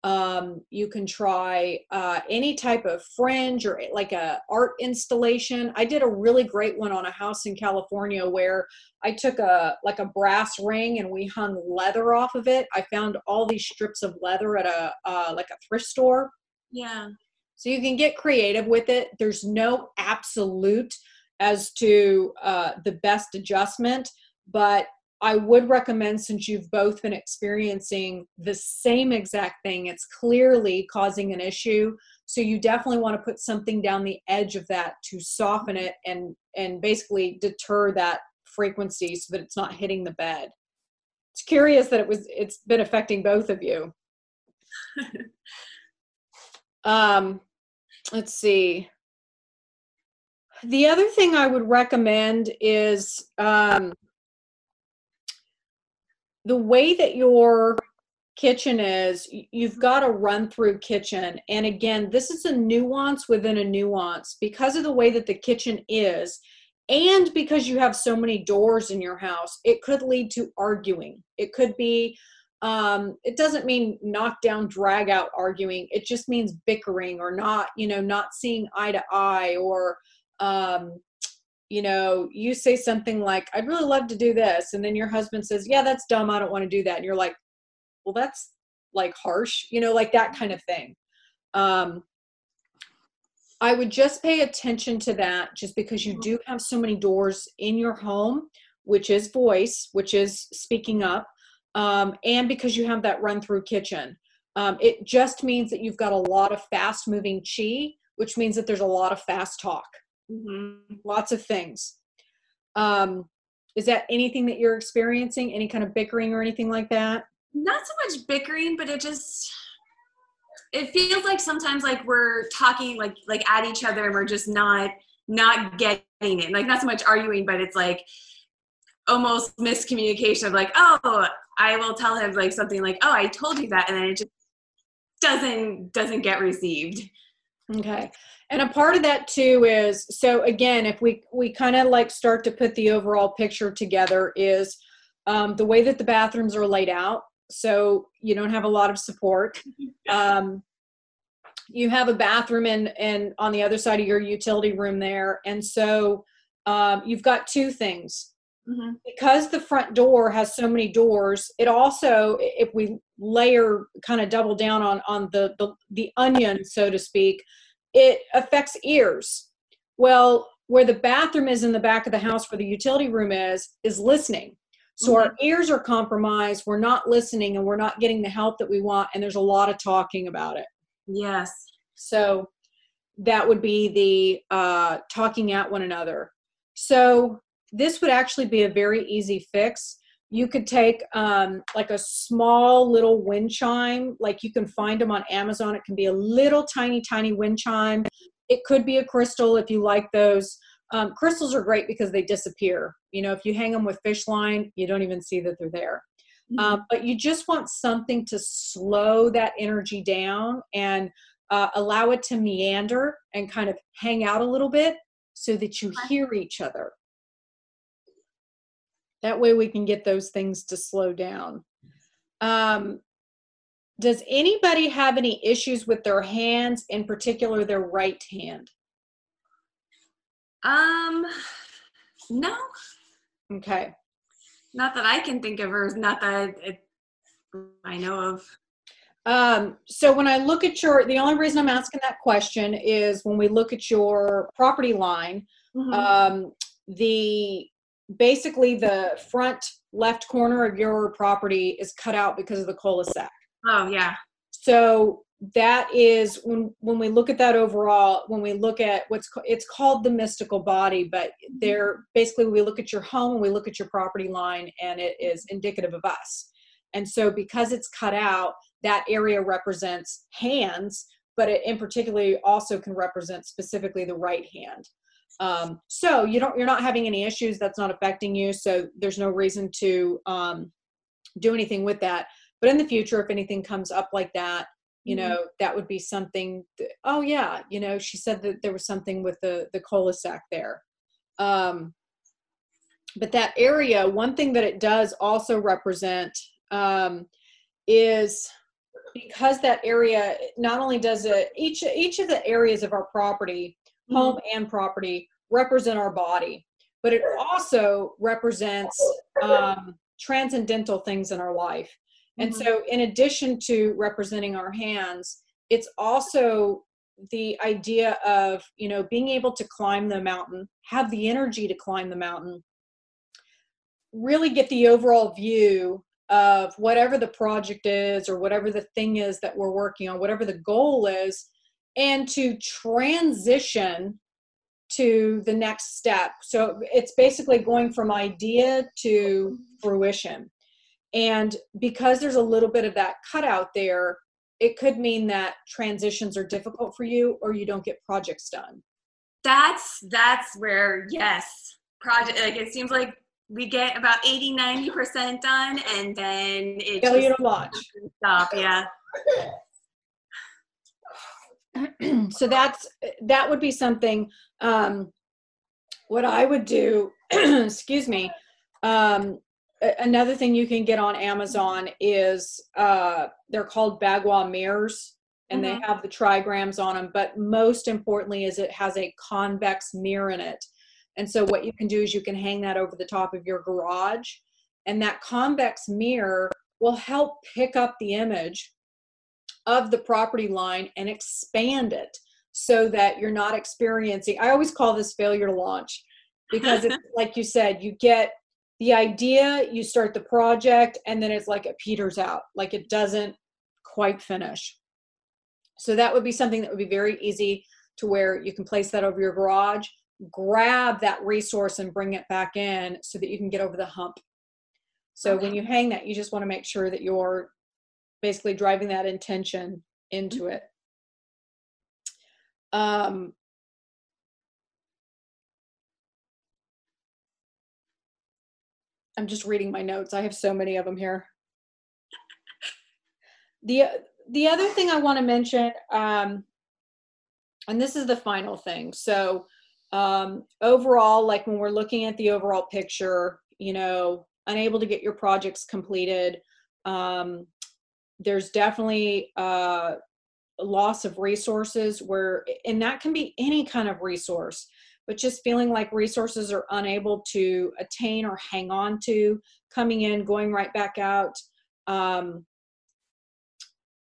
Um, you can try uh, any type of fringe or like a art installation. I did a really great one on a house in California where I took a like a brass ring and we hung leather off of it. I found all these strips of leather at a uh, like a thrift store. Yeah. So you can get creative with it. There's no absolute as to uh, the best adjustment but I would recommend since you've both been experiencing the same exact thing, it's clearly causing an issue. So you definitely want to put something down the edge of that to soften it and and basically deter that frequency so that it's not hitting the bed. It's curious that it was it's been affecting both of you. um let's see. The other thing I would recommend is um the way that your kitchen is, you've got a run through kitchen. And again, this is a nuance within a nuance because of the way that the kitchen is. And because you have so many doors in your house, it could lead to arguing. It could be, um, it doesn't mean knock down, drag out arguing. It just means bickering or not, you know, not seeing eye to eye or, um, you know, you say something like, I'd really love to do this. And then your husband says, Yeah, that's dumb. I don't want to do that. And you're like, Well, that's like harsh, you know, like that kind of thing. Um, I would just pay attention to that just because you do have so many doors in your home, which is voice, which is speaking up, um, and because you have that run through kitchen. Um, it just means that you've got a lot of fast moving chi, which means that there's a lot of fast talk Mm-hmm. Lots of things. Um, is that anything that you're experiencing? Any kind of bickering or anything like that? Not so much bickering, but it just it feels like sometimes like we're talking like like at each other and we're just not not getting it. Like not so much arguing, but it's like almost miscommunication of like, oh, I will tell him like something like, oh, I told you that, and then it just doesn't doesn't get received. Okay. And a part of that too is so again, if we we kind of like start to put the overall picture together is um, the way that the bathrooms are laid out. So you don't have a lot of support. Um, you have a bathroom and and on the other side of your utility room there, and so um, you've got two things. Mm-hmm. Because the front door has so many doors, it also, if we layer kind of double down on on the the, the onion, so to speak, it affects ears. Well, where the bathroom is in the back of the house where the utility room is is listening. So our ears are compromised we're not listening and we're not getting the help that we want and there's a lot of talking about it. Yes. so that would be the uh, talking at one another. So this would actually be a very easy fix you could take um, like a small little wind chime like you can find them on amazon. It can be a little tiny tiny wind chime. It could be a crystal if you like those. Um, crystals are great because they disappear. You know if you hang them with fish line you don't even see that they're there. Mm-hmm. um, but you just want something to slow that energy down and uh, allow it to meander and kind of hang out a little bit so that you hear each other that way we can get those things to slow down um, does anybody have any issues with their hands in particular their right hand Um, no, okay not that I can think of, or not that it, I know of. Um, so when I look at your, the only reason I'm asking that question is when we look at your property line, Mhm. um, the basically the front left corner of your property is cut out because of the cul-de-sac. oh yeah. So that is when when we look at that overall, when we look at what's it's called the mystical body, but there basically we look at your home and we look at your property line and it is indicative of us. And so because it's cut out, that area represents hands, but it in particularly also can represent specifically the right hand. Um, so you don't you're not having any issues that's not affecting you. So there's no reason to um, do anything with that. But in the future, if anything comes up like that, you Mhm. know, that would be something. That, oh yeah, you know, she said that there was something with the the cul-de-sac there. Um, but that area, one thing that it does also represent um, is because that area not only does it each each of the areas of our property home and property represent our body but it also represents um, transcendental things in our life and Mhm. so in addition to representing our hands it's also the idea of you know being able to climb the mountain have the energy to climb the mountain really get the overall view of whatever the project is or whatever the thing is that we're working on whatever the goal is and to transition to the next step so it's basically going from idea to fruition and because there's a little bit of that cutout there it could mean that transitions are difficult for you or you don't get projects done That's that's where yes, project like it seems like we get about 80 90 percent done, and then it failure just to launch stop. Yeah. so that's that would be something um what i would do excuse me um another thing you can get on amazon is uh they're called bagua mirrors and they Mhm. have the trigrams on them but most importantly is it has a convex mirror in it and so what you can do is you can hang that over the top of your garage and that convex mirror will help pick up the image of the property line and expand it so that you're not experiencing i always call this failure to launch because it's like you said you get the idea you start the project and then it's like it peters out like it doesn't quite finish so that would be something that would be very easy to where you can place that over your garage grab that resource and bring it back in so that you can get over the hump. So okay. when you hang that, you just want to make sure that you're basically driving that intention into it. Um, I'm just reading my notes. I have so many of them here. The the other thing I want to mention, um, and this is the final thing. So um, overall, like when we're looking at the overall picture, you know, unable to get your projects completed, um, there's definitely uh, a loss of resources where, and that can be any kind of resource but just feeling like resources are unable to attain or hang on to, coming in, going right back out. Um,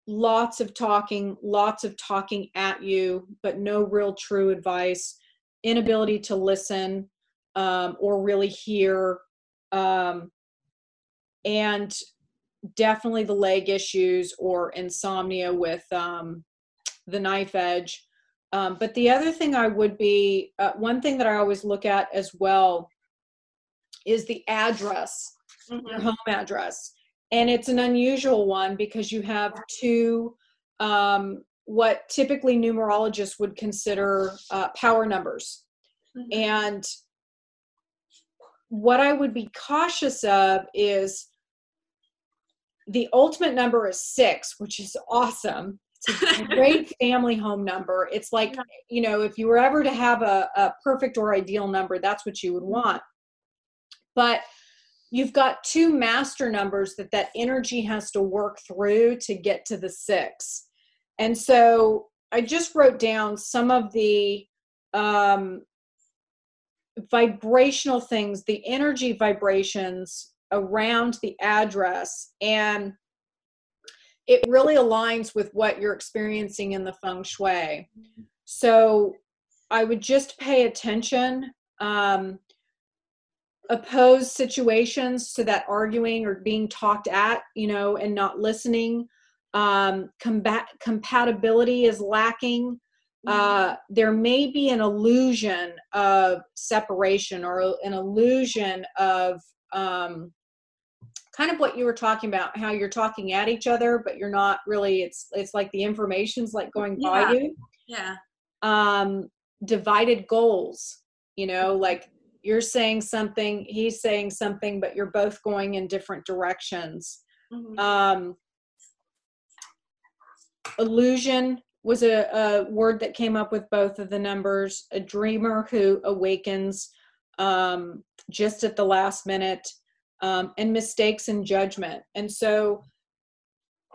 lots of talking, lots of talking at you, but no real true advice, inability to listen um, or really hear, um, and definitely the leg issues or insomnia with um, the knife edge um, but the other thing I would be, uh, one thing that I always look at as well is the address, mm-hmm. your home address. And it's an unusual one because you have two, um, what typically numerologists would consider uh, power numbers. Mm-hmm. And what I would be cautious of is the ultimate number is six, which is awesome. It's a great family home number. It's like, you know, if you were ever to have a, a perfect or ideal number, that's what you would mm-hmm. want. But you've got two master numbers that that energy has to work through to get to the six. And so I just wrote down some of the um, vibrational things, the energy vibrations around the address. And it really aligns with what you're experiencing in the feng shui. So I would just pay attention. Um, oppose situations to that arguing or being talked at, you know, and not listening. Um, combat compatibility is lacking. Uh, there may be an illusion of separation or an illusion of um, kind of what you were talking about how you're talking at each other but you're not really it's it's like the information's like going yeah. by you. Yeah. Um divided goals you know like you're saying something he's saying something but you're both going in different directions. Mm-hmm. um illusion was a, a word that came up with both of the numbers. A dreamer who awakens um just at the last minute um, and mistakes in judgment. And so,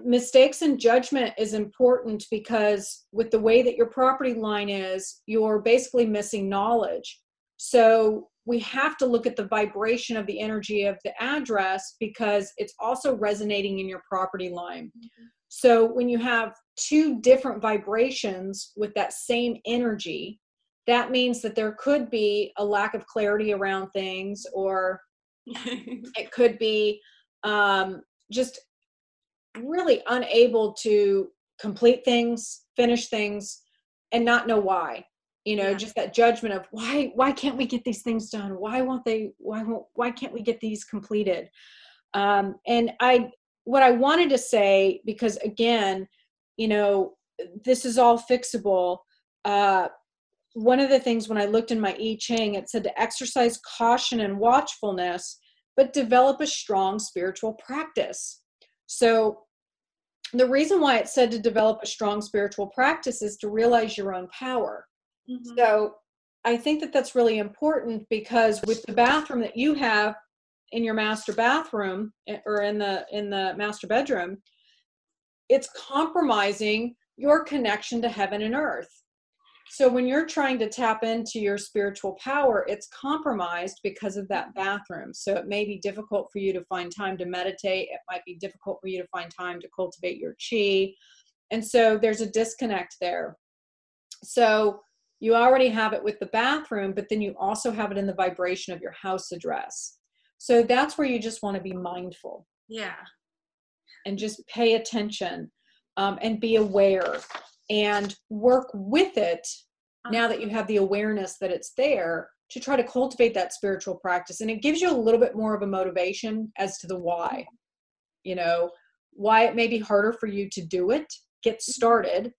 mistakes in judgment is important because with the way that your property line is, you're basically missing knowledge. So, we have to look at the vibration of the energy of the address because it's also resonating in your property line. Mm-hmm. So, when you have two different vibrations with that same energy, that means that there could be a lack of clarity around things or it could be um, just really unable to complete things, finish things, and not know why. You know, yeah. just that judgment of why why can't we get these things done? Why won't they? Why won't why can't we get these completed? Um, and I what I wanted to say because again, you know, this is all fixable. Uh, one of the things when I looked in my I Ching, it said to exercise caution and watchfulness, but develop a strong spiritual practice. So, the reason why it said to develop a strong spiritual practice is to realize your own power. Mm-hmm. So, I think that that's really important because with the bathroom that you have in your master bathroom eh, or in the in the master bedroom, it's compromising your connection to heaven and earth. So when you're trying to tap into your spiritual power, it's compromised because of that bathroom. So it may be difficult for you to find time to meditate. It might be difficult for you to find time to cultivate your chi. And so there's a disconnect there. So you already have it with the bathroom, but then you also have it in the vibration of your house address. So that's where you just want to be mindful. Yeah. And just pay attention um, and be aware and work with it uh-huh. now that you have the awareness that it's there to try to cultivate that spiritual practice. And it gives you a little bit more of a motivation as to the why you know why it may be harder for you to do it get mm-hmm. started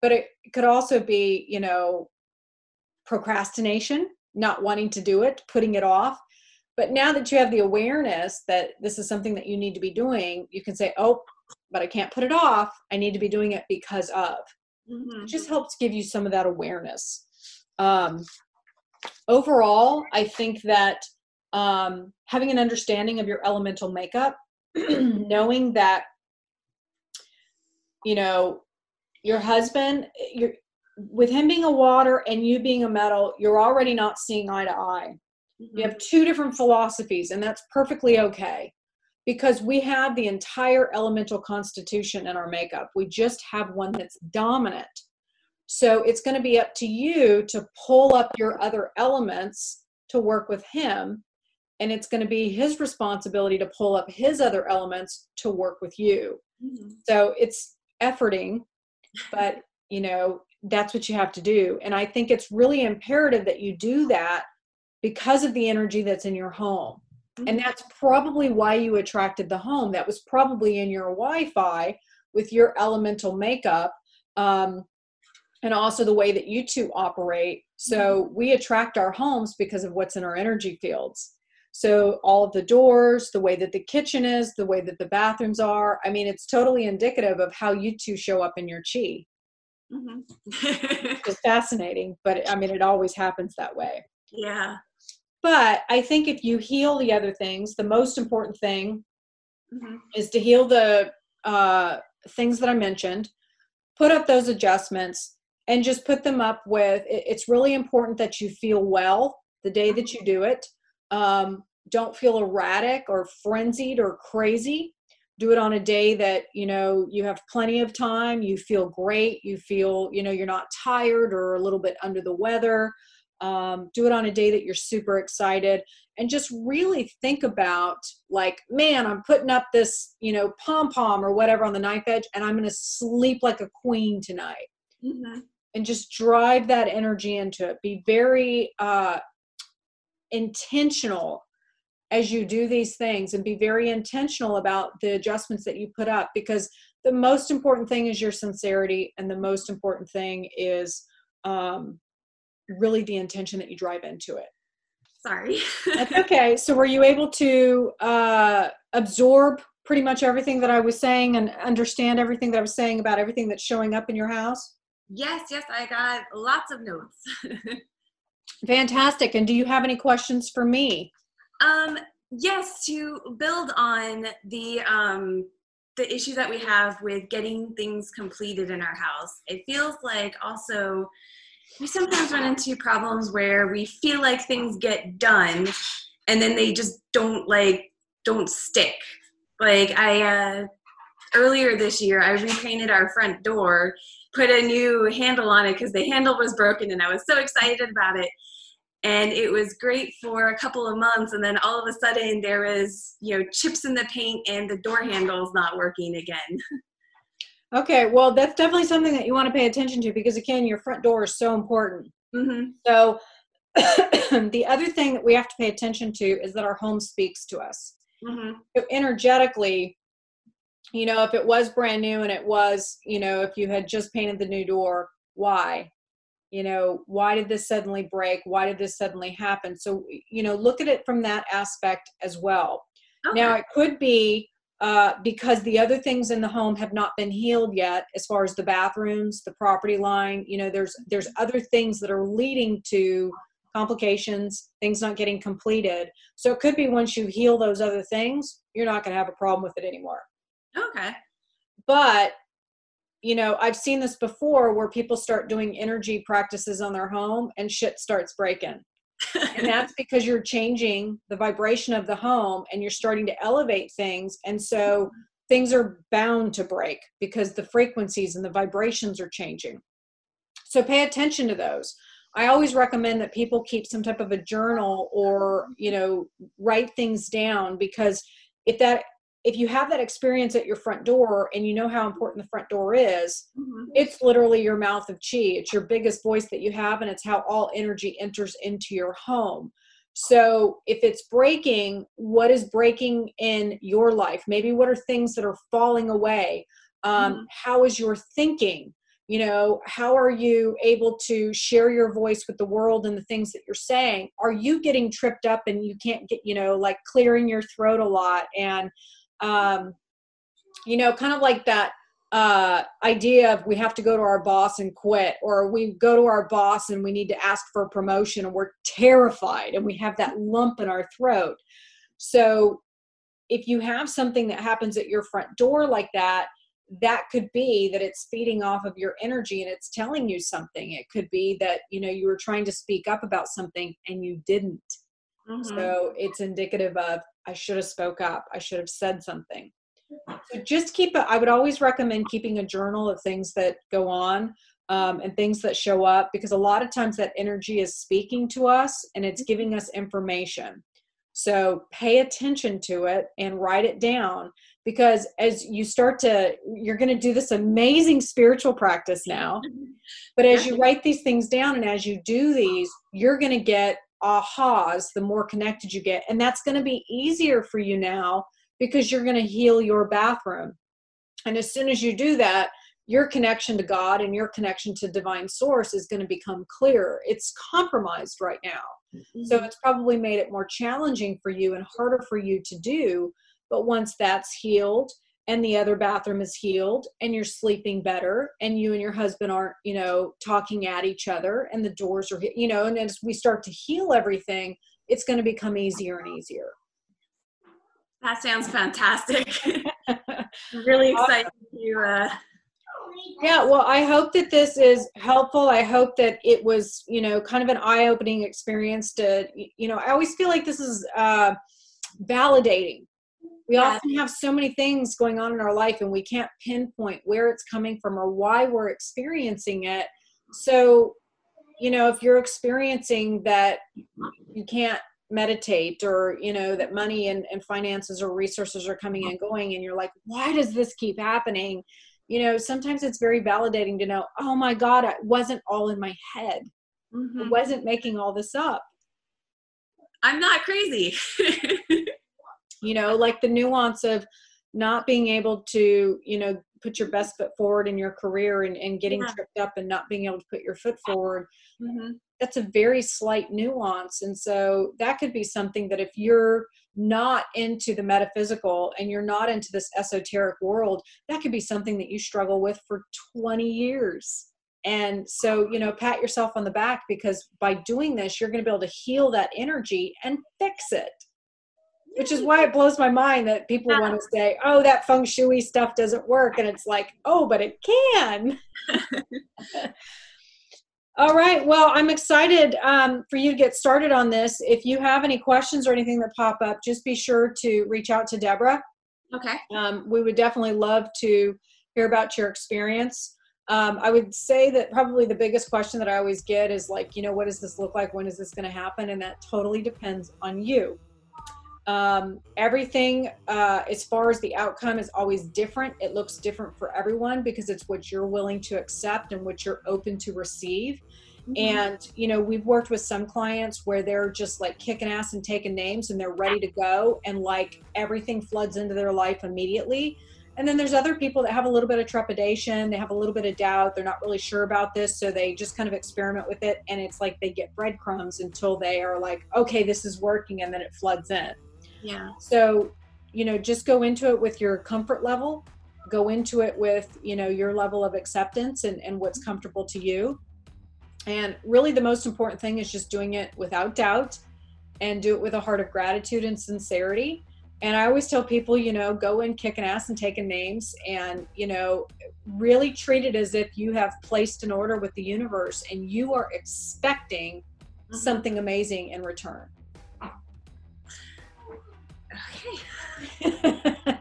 but it could also be you know procrastination not wanting to do it putting it off. But now that you have the awareness that this is something that you need to be doing you can say oh but i can't put it off. I need to be doing it because of Mhm. it just helps give you some of that awareness um, overall i think that um, having an understanding of your elemental makeup knowing that you know your husband you're with him being a water and you being a metal you're already not seeing eye to eye Mhm. you have two different philosophies and that's perfectly okay because we have the entire elemental constitution in our makeup. We just have one that's dominant. So it's going to be up to you to pull up your other elements to work with him and it's going to be his responsibility to pull up his other elements to work with you. Mhm. so it's efforting but you know that's what you have to do. And i think it's really imperative that you do that because of the energy that's in your home and Mhm. that's probably why you attracted the home. That was probably in your wi-fi with your elemental makeup um, and also the way that you two operate. So we attract our homes because of what's in our energy fields. So all of the doors the way that the kitchen is the way that the bathrooms are. I mean it's totally indicative of how you two show up in your chi. Mm-hmm. it's fascinating but i mean it always happens that way. Yeah. But i think if you heal the other things the most important thing Mhm. is to heal the uh, things that I mentioned, put up those adjustments, and just put them up with. It, it's really important that you feel well the day that you do it. Um, don't feel erratic or frenzied or crazy. Do it on a day that you know you have plenty of time. You feel great. You feel you know you're not tired or a little bit under the weather. Um, do it on a day that you're super excited and just really think about like man i'm putting up this you know pom pom or whatever on the knife edge and i'm going to sleep like a queen tonight Mhm. and just drive that energy into it be very uh intentional as you do these things and be very intentional about the adjustments that you put up because the most important thing is your sincerity and the most important thing is um really the intention that you drive into it Sorry. that's okay. So were you able to uh, absorb pretty much everything that I was saying and understand everything that I was saying about everything that's showing up in your house? yes, yes, I got lots of notes. Fantastic. And do you have any questions for me? Um, yes, to build on the um, the issue that we have with getting things completed in our house, it feels like also we sometimes run into problems where we feel like things get done and then they just don't like don't stick. Like I uh, earlier this year, I repainted our front door, put a new handle on it because the handle was broken, and I was so excited about it and it was great for a couple of months and then all of a sudden there was you know chips in the paint and the door handle's not working again Okay, well, that's definitely something that you want to pay attention to because, again, your front door is so important. hmm So, the other thing that we have to pay attention to is that our home speaks to us. hmm So energetically, you know, if it was brand new and it was, you know, if you had just painted the new door, why? You know, why did this suddenly break? Why did this suddenly happen? So, you know, look at it from that aspect as well. okay. Now, it could be uh, because the other things in the home have not been healed yet, as far as the bathrooms, the property line. You know, there's there's other things that are leading to complications, things not getting completed. So it could be once you heal those other things, you're not going to have a problem with it anymore. okay But you know, I've seen this before where people start doing energy practices on their home and shit starts breaking and that's because you're changing the vibration of the home and you're starting to elevate things. And so things are bound to break because the frequencies and the vibrations are changing. So pay attention to those. I always recommend that people keep some type of a journal or you know write things down because if that if you have that experience at your front door and you know how important the front door is, Mhm. it's literally your mouth of chi. It's your biggest voice that you have, and it's how all energy enters into your home. So if it's breaking, what is breaking in your life? Maybe what are things that are falling away? Um, Mhm. How is your thinking? You know, how are you able to share your voice with the world and the things that you're saying? Are you getting tripped up and you can't get, you know, like clearing your throat a lot and, um, you know, kind of like that uh, idea of we have to go to our boss and quit, or we go to our boss and we need to ask for a promotion and we're terrified and we have that lump in our throat. So, if you have something that happens at your front door like that, that could be that it's feeding off of your energy and it's telling you something. It could be that, you know, you were trying to speak up about something and you didn't. Mhm. So it's indicative of I should have spoke up. I should have said something. So just keep it. I would always recommend keeping a journal of things that go on um, and things that show up because a lot of times that energy is speaking to us and it's giving us information. So pay attention to it and write it down because as you start to, you're going to do this amazing spiritual practice now. But as you write these things down and as you do these, you're going to get ahas the more connected you get. And that's going to be easier for you now because you're going to heal your bathroom. And as soon as you do that, your connection to God and your connection to divine source is going to become clearer. It's compromised right now. So Mhm. it's probably made it more challenging for you and harder for you to do. But once that's healed and the other bathroom is healed and you're sleeping better and you and your husband aren't, you know, talking at each other and the doors are, you know, and as we start to heal everything, it's going to become easier and easier. that sounds fantastic. Really excited to. Uh, Yeah, well, I hope that this is helpful. I hope that it was, you know, kind of an eye-opening experience to, you know, I always feel like this is uh, validating. We Yeah. often have so many things going on in our life and we can't pinpoint where it's coming from or why we're experiencing it. So, you know, if you're experiencing that you can't meditate or, you know, that money and, and finances or resources are coming and going and you're like, why does this keep happening? you know sometimes it's very validating to know oh my god it wasn't all in my head mhm. i wasn't making all this up I'm not crazy. you know like the nuance of not being able to you know put your best foot forward in your career and, and getting Yeah. tripped up and not being able to put your foot forward Mhm. that's a very slight nuance and so that could be something that if you're not into the metaphysical and you're not into this esoteric world that could be something that you struggle with for 20 years and so you know pat yourself on the back because by doing this you're going to be able to heal that energy and fix it which is why it blows my mind that people Yeah. want to say oh that feng shui stuff doesn't work and it's like oh but it can all right. Well, I'm excited um, for you to get started on this. If you have any questions or anything that pop up, just be sure to reach out to Deborah. Okay. Um, we would definitely love to hear about your experience. Um, I would say that probably the biggest question that I always get is like, you know, what does this look like? When is this going to happen? And that totally depends on you. Um, everything uh, as far as the outcome is always different. It looks different for everyone because it's what you're willing to accept and what you're open to receive. Mhm. And, you know, we've worked with some clients where they're just like kicking ass and taking names and they're ready to go and like everything floods into their life immediately. And then there's other people that have a little bit of trepidation, they have a little bit of doubt, they're not really sure about this, so they just kind of experiment with it and it's like they get breadcrumbs until they are like, okay, this is working and then it floods in. Yeah. So, you know, just go into it with your comfort level, go into it with, you know, your level of acceptance and, and what's comfortable to you. And really, the most important thing is just doing it without doubt and do it with a heart of gratitude and sincerity. And I always tell people, you know, go in kicking ass and taking names and, you know, really treat it as if you have placed an order with the universe and you are expecting Mhm. something amazing in return. Okay.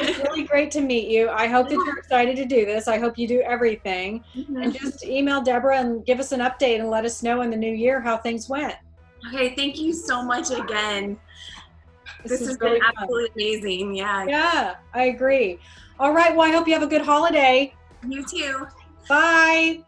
it's really great to meet you. I hope that you're excited to do this. I hope you do everything. Mhm. And just email Deborah and give us an update and let us know in the new year how things went. Okay, thank you so much again. This, this has really been absolutely fun. amazing. Yeah. Yeah, I agree. All right. Well, I hope you have a good holiday. You too. Bye.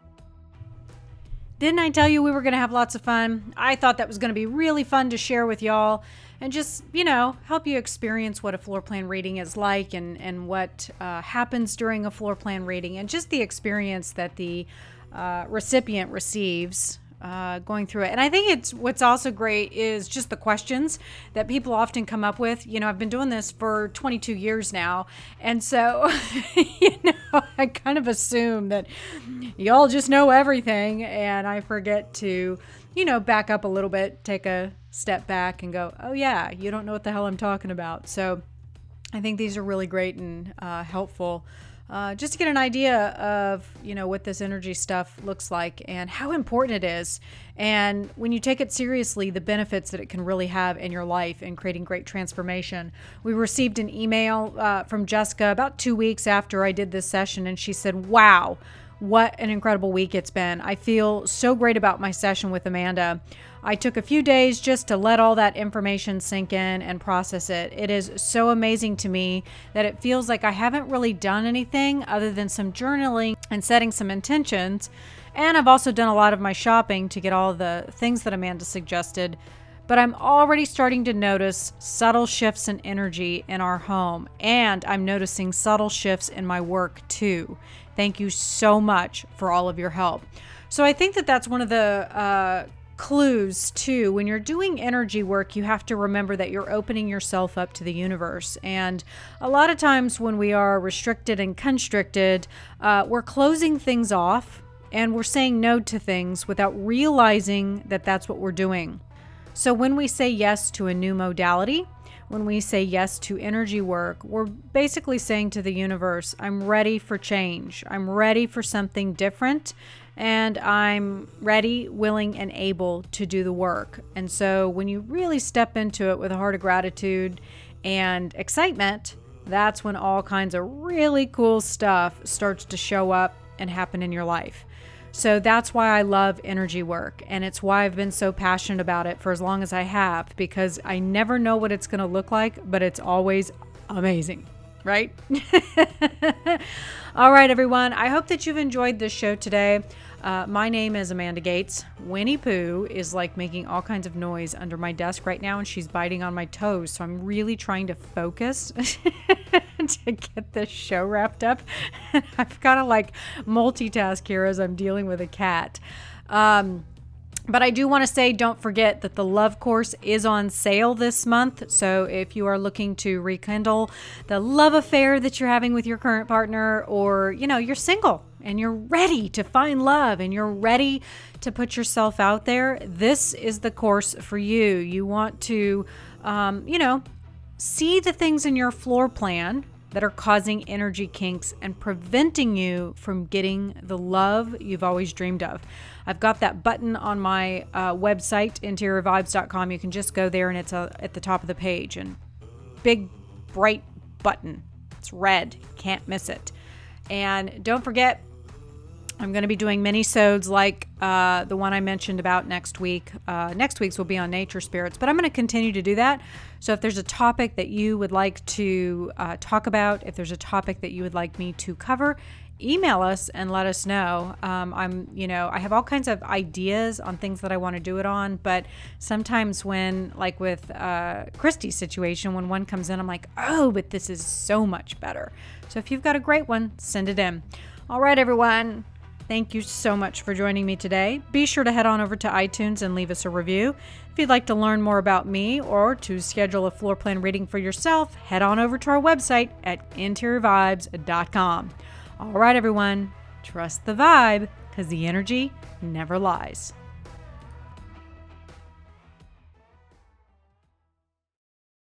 Didn't I tell you we were going to have lots of fun? I thought that was going to be really fun to share with y'all and just, you know, help you experience what a floor plan reading is like and, and what uh, happens during a floor plan reading and just the experience that the uh, recipient receives uh, going through it. And I think it's what's also great is just the questions that people often come up with. You know, I've been doing this for 22 years now. And so, you know, I kind of assume that y'all just know everything. And I forget to, you know, back up a little bit, take a step back and go, oh, yeah, you don't know what the hell I'm talking about. So I think these are really great and uh, helpful uh, just to get an idea of you know what this energy stuff looks like and how important it is. And when you take it seriously the benefits that it can really have in your life in creating great transformation. We received an email uh, from jessica about two weeks after i did this session and she said wow what an incredible week it's been. I feel so great about my session with amanda I took a few days just to let all that information sink in and process it. It is so amazing to me that it feels like I haven't really done anything other than some journaling and setting some intentions. And I've also done a lot of my shopping to get all the things that Amanda suggested. But I'm already starting to notice subtle shifts in energy in our home, and I'm noticing subtle shifts in my work too. Thank you so much for all of your help. So I think that that's one of the uh, clues too. When you're doing energy work, you have to remember that you're opening yourself up to the universe. And a lot of times when we are restricted and constricted, uh, we're closing things off and we're saying no to things without realizing that that's what we're doing. So when we say yes to a new modality, when we say yes to energy work, we're basically saying to the universe, I'm ready for change. I'm ready for something different and I'm ready, willing, and able to do the work. And so when you really step into it with a heart of gratitude and excitement, that's when all kinds of really cool stuff starts to show up and happen in your life. So that's why I love energy work. And it's why I've been so passionate about it for as long as I have, because I never know what it's going to look like, but it's always amazing, right? All right, everyone. I hope that you've enjoyed this show today. Uh, my name is Amanda Gates. Winnie Pooh is like making all kinds of noise under my desk right now, and she's biting on my toes. So I'm really trying to focus to get this show wrapped up. I've got to like multitask here as I'm dealing with a cat. Um, but I do want to say don't forget that the love course is on sale this month. So if you are looking to rekindle the love affair that you're having with your current partner, or you know, you're single and you're ready to find love and you're ready to put yourself out there, this is the course for you. You want to, um, you know, see the things in your floor plan that are causing energy kinks and preventing you from getting the love you've always dreamed of. I've got that button on my uh, website, interiorvibes.com. You can just go there and it's uh, at the top of the page and big, bright button. It's red. Can't miss it. And don't forget, I'm going to be doing minisodes like uh, the one I mentioned about next week. Uh, next week's will be on nature spirits, but I'm going to continue to do that. So if there's a topic that you would like to uh, talk about, if there's a topic that you would like me to cover, email us and let us know. Um, I'm, you know, I have all kinds of ideas on things that I want to do it on, but sometimes when, like with uh, Christy's situation, when one comes in, I'm like, oh, but this is so much better. So if you've got a great one, send it in. All right, everyone. Thank you so much for joining me today. Be sure to head on over to iTunes and leave us a review. If you'd like to learn more about me or to schedule a floor plan reading for yourself, head on over to our website at interiorvibes.com. All right, everyone, trust the vibe because the energy never lies.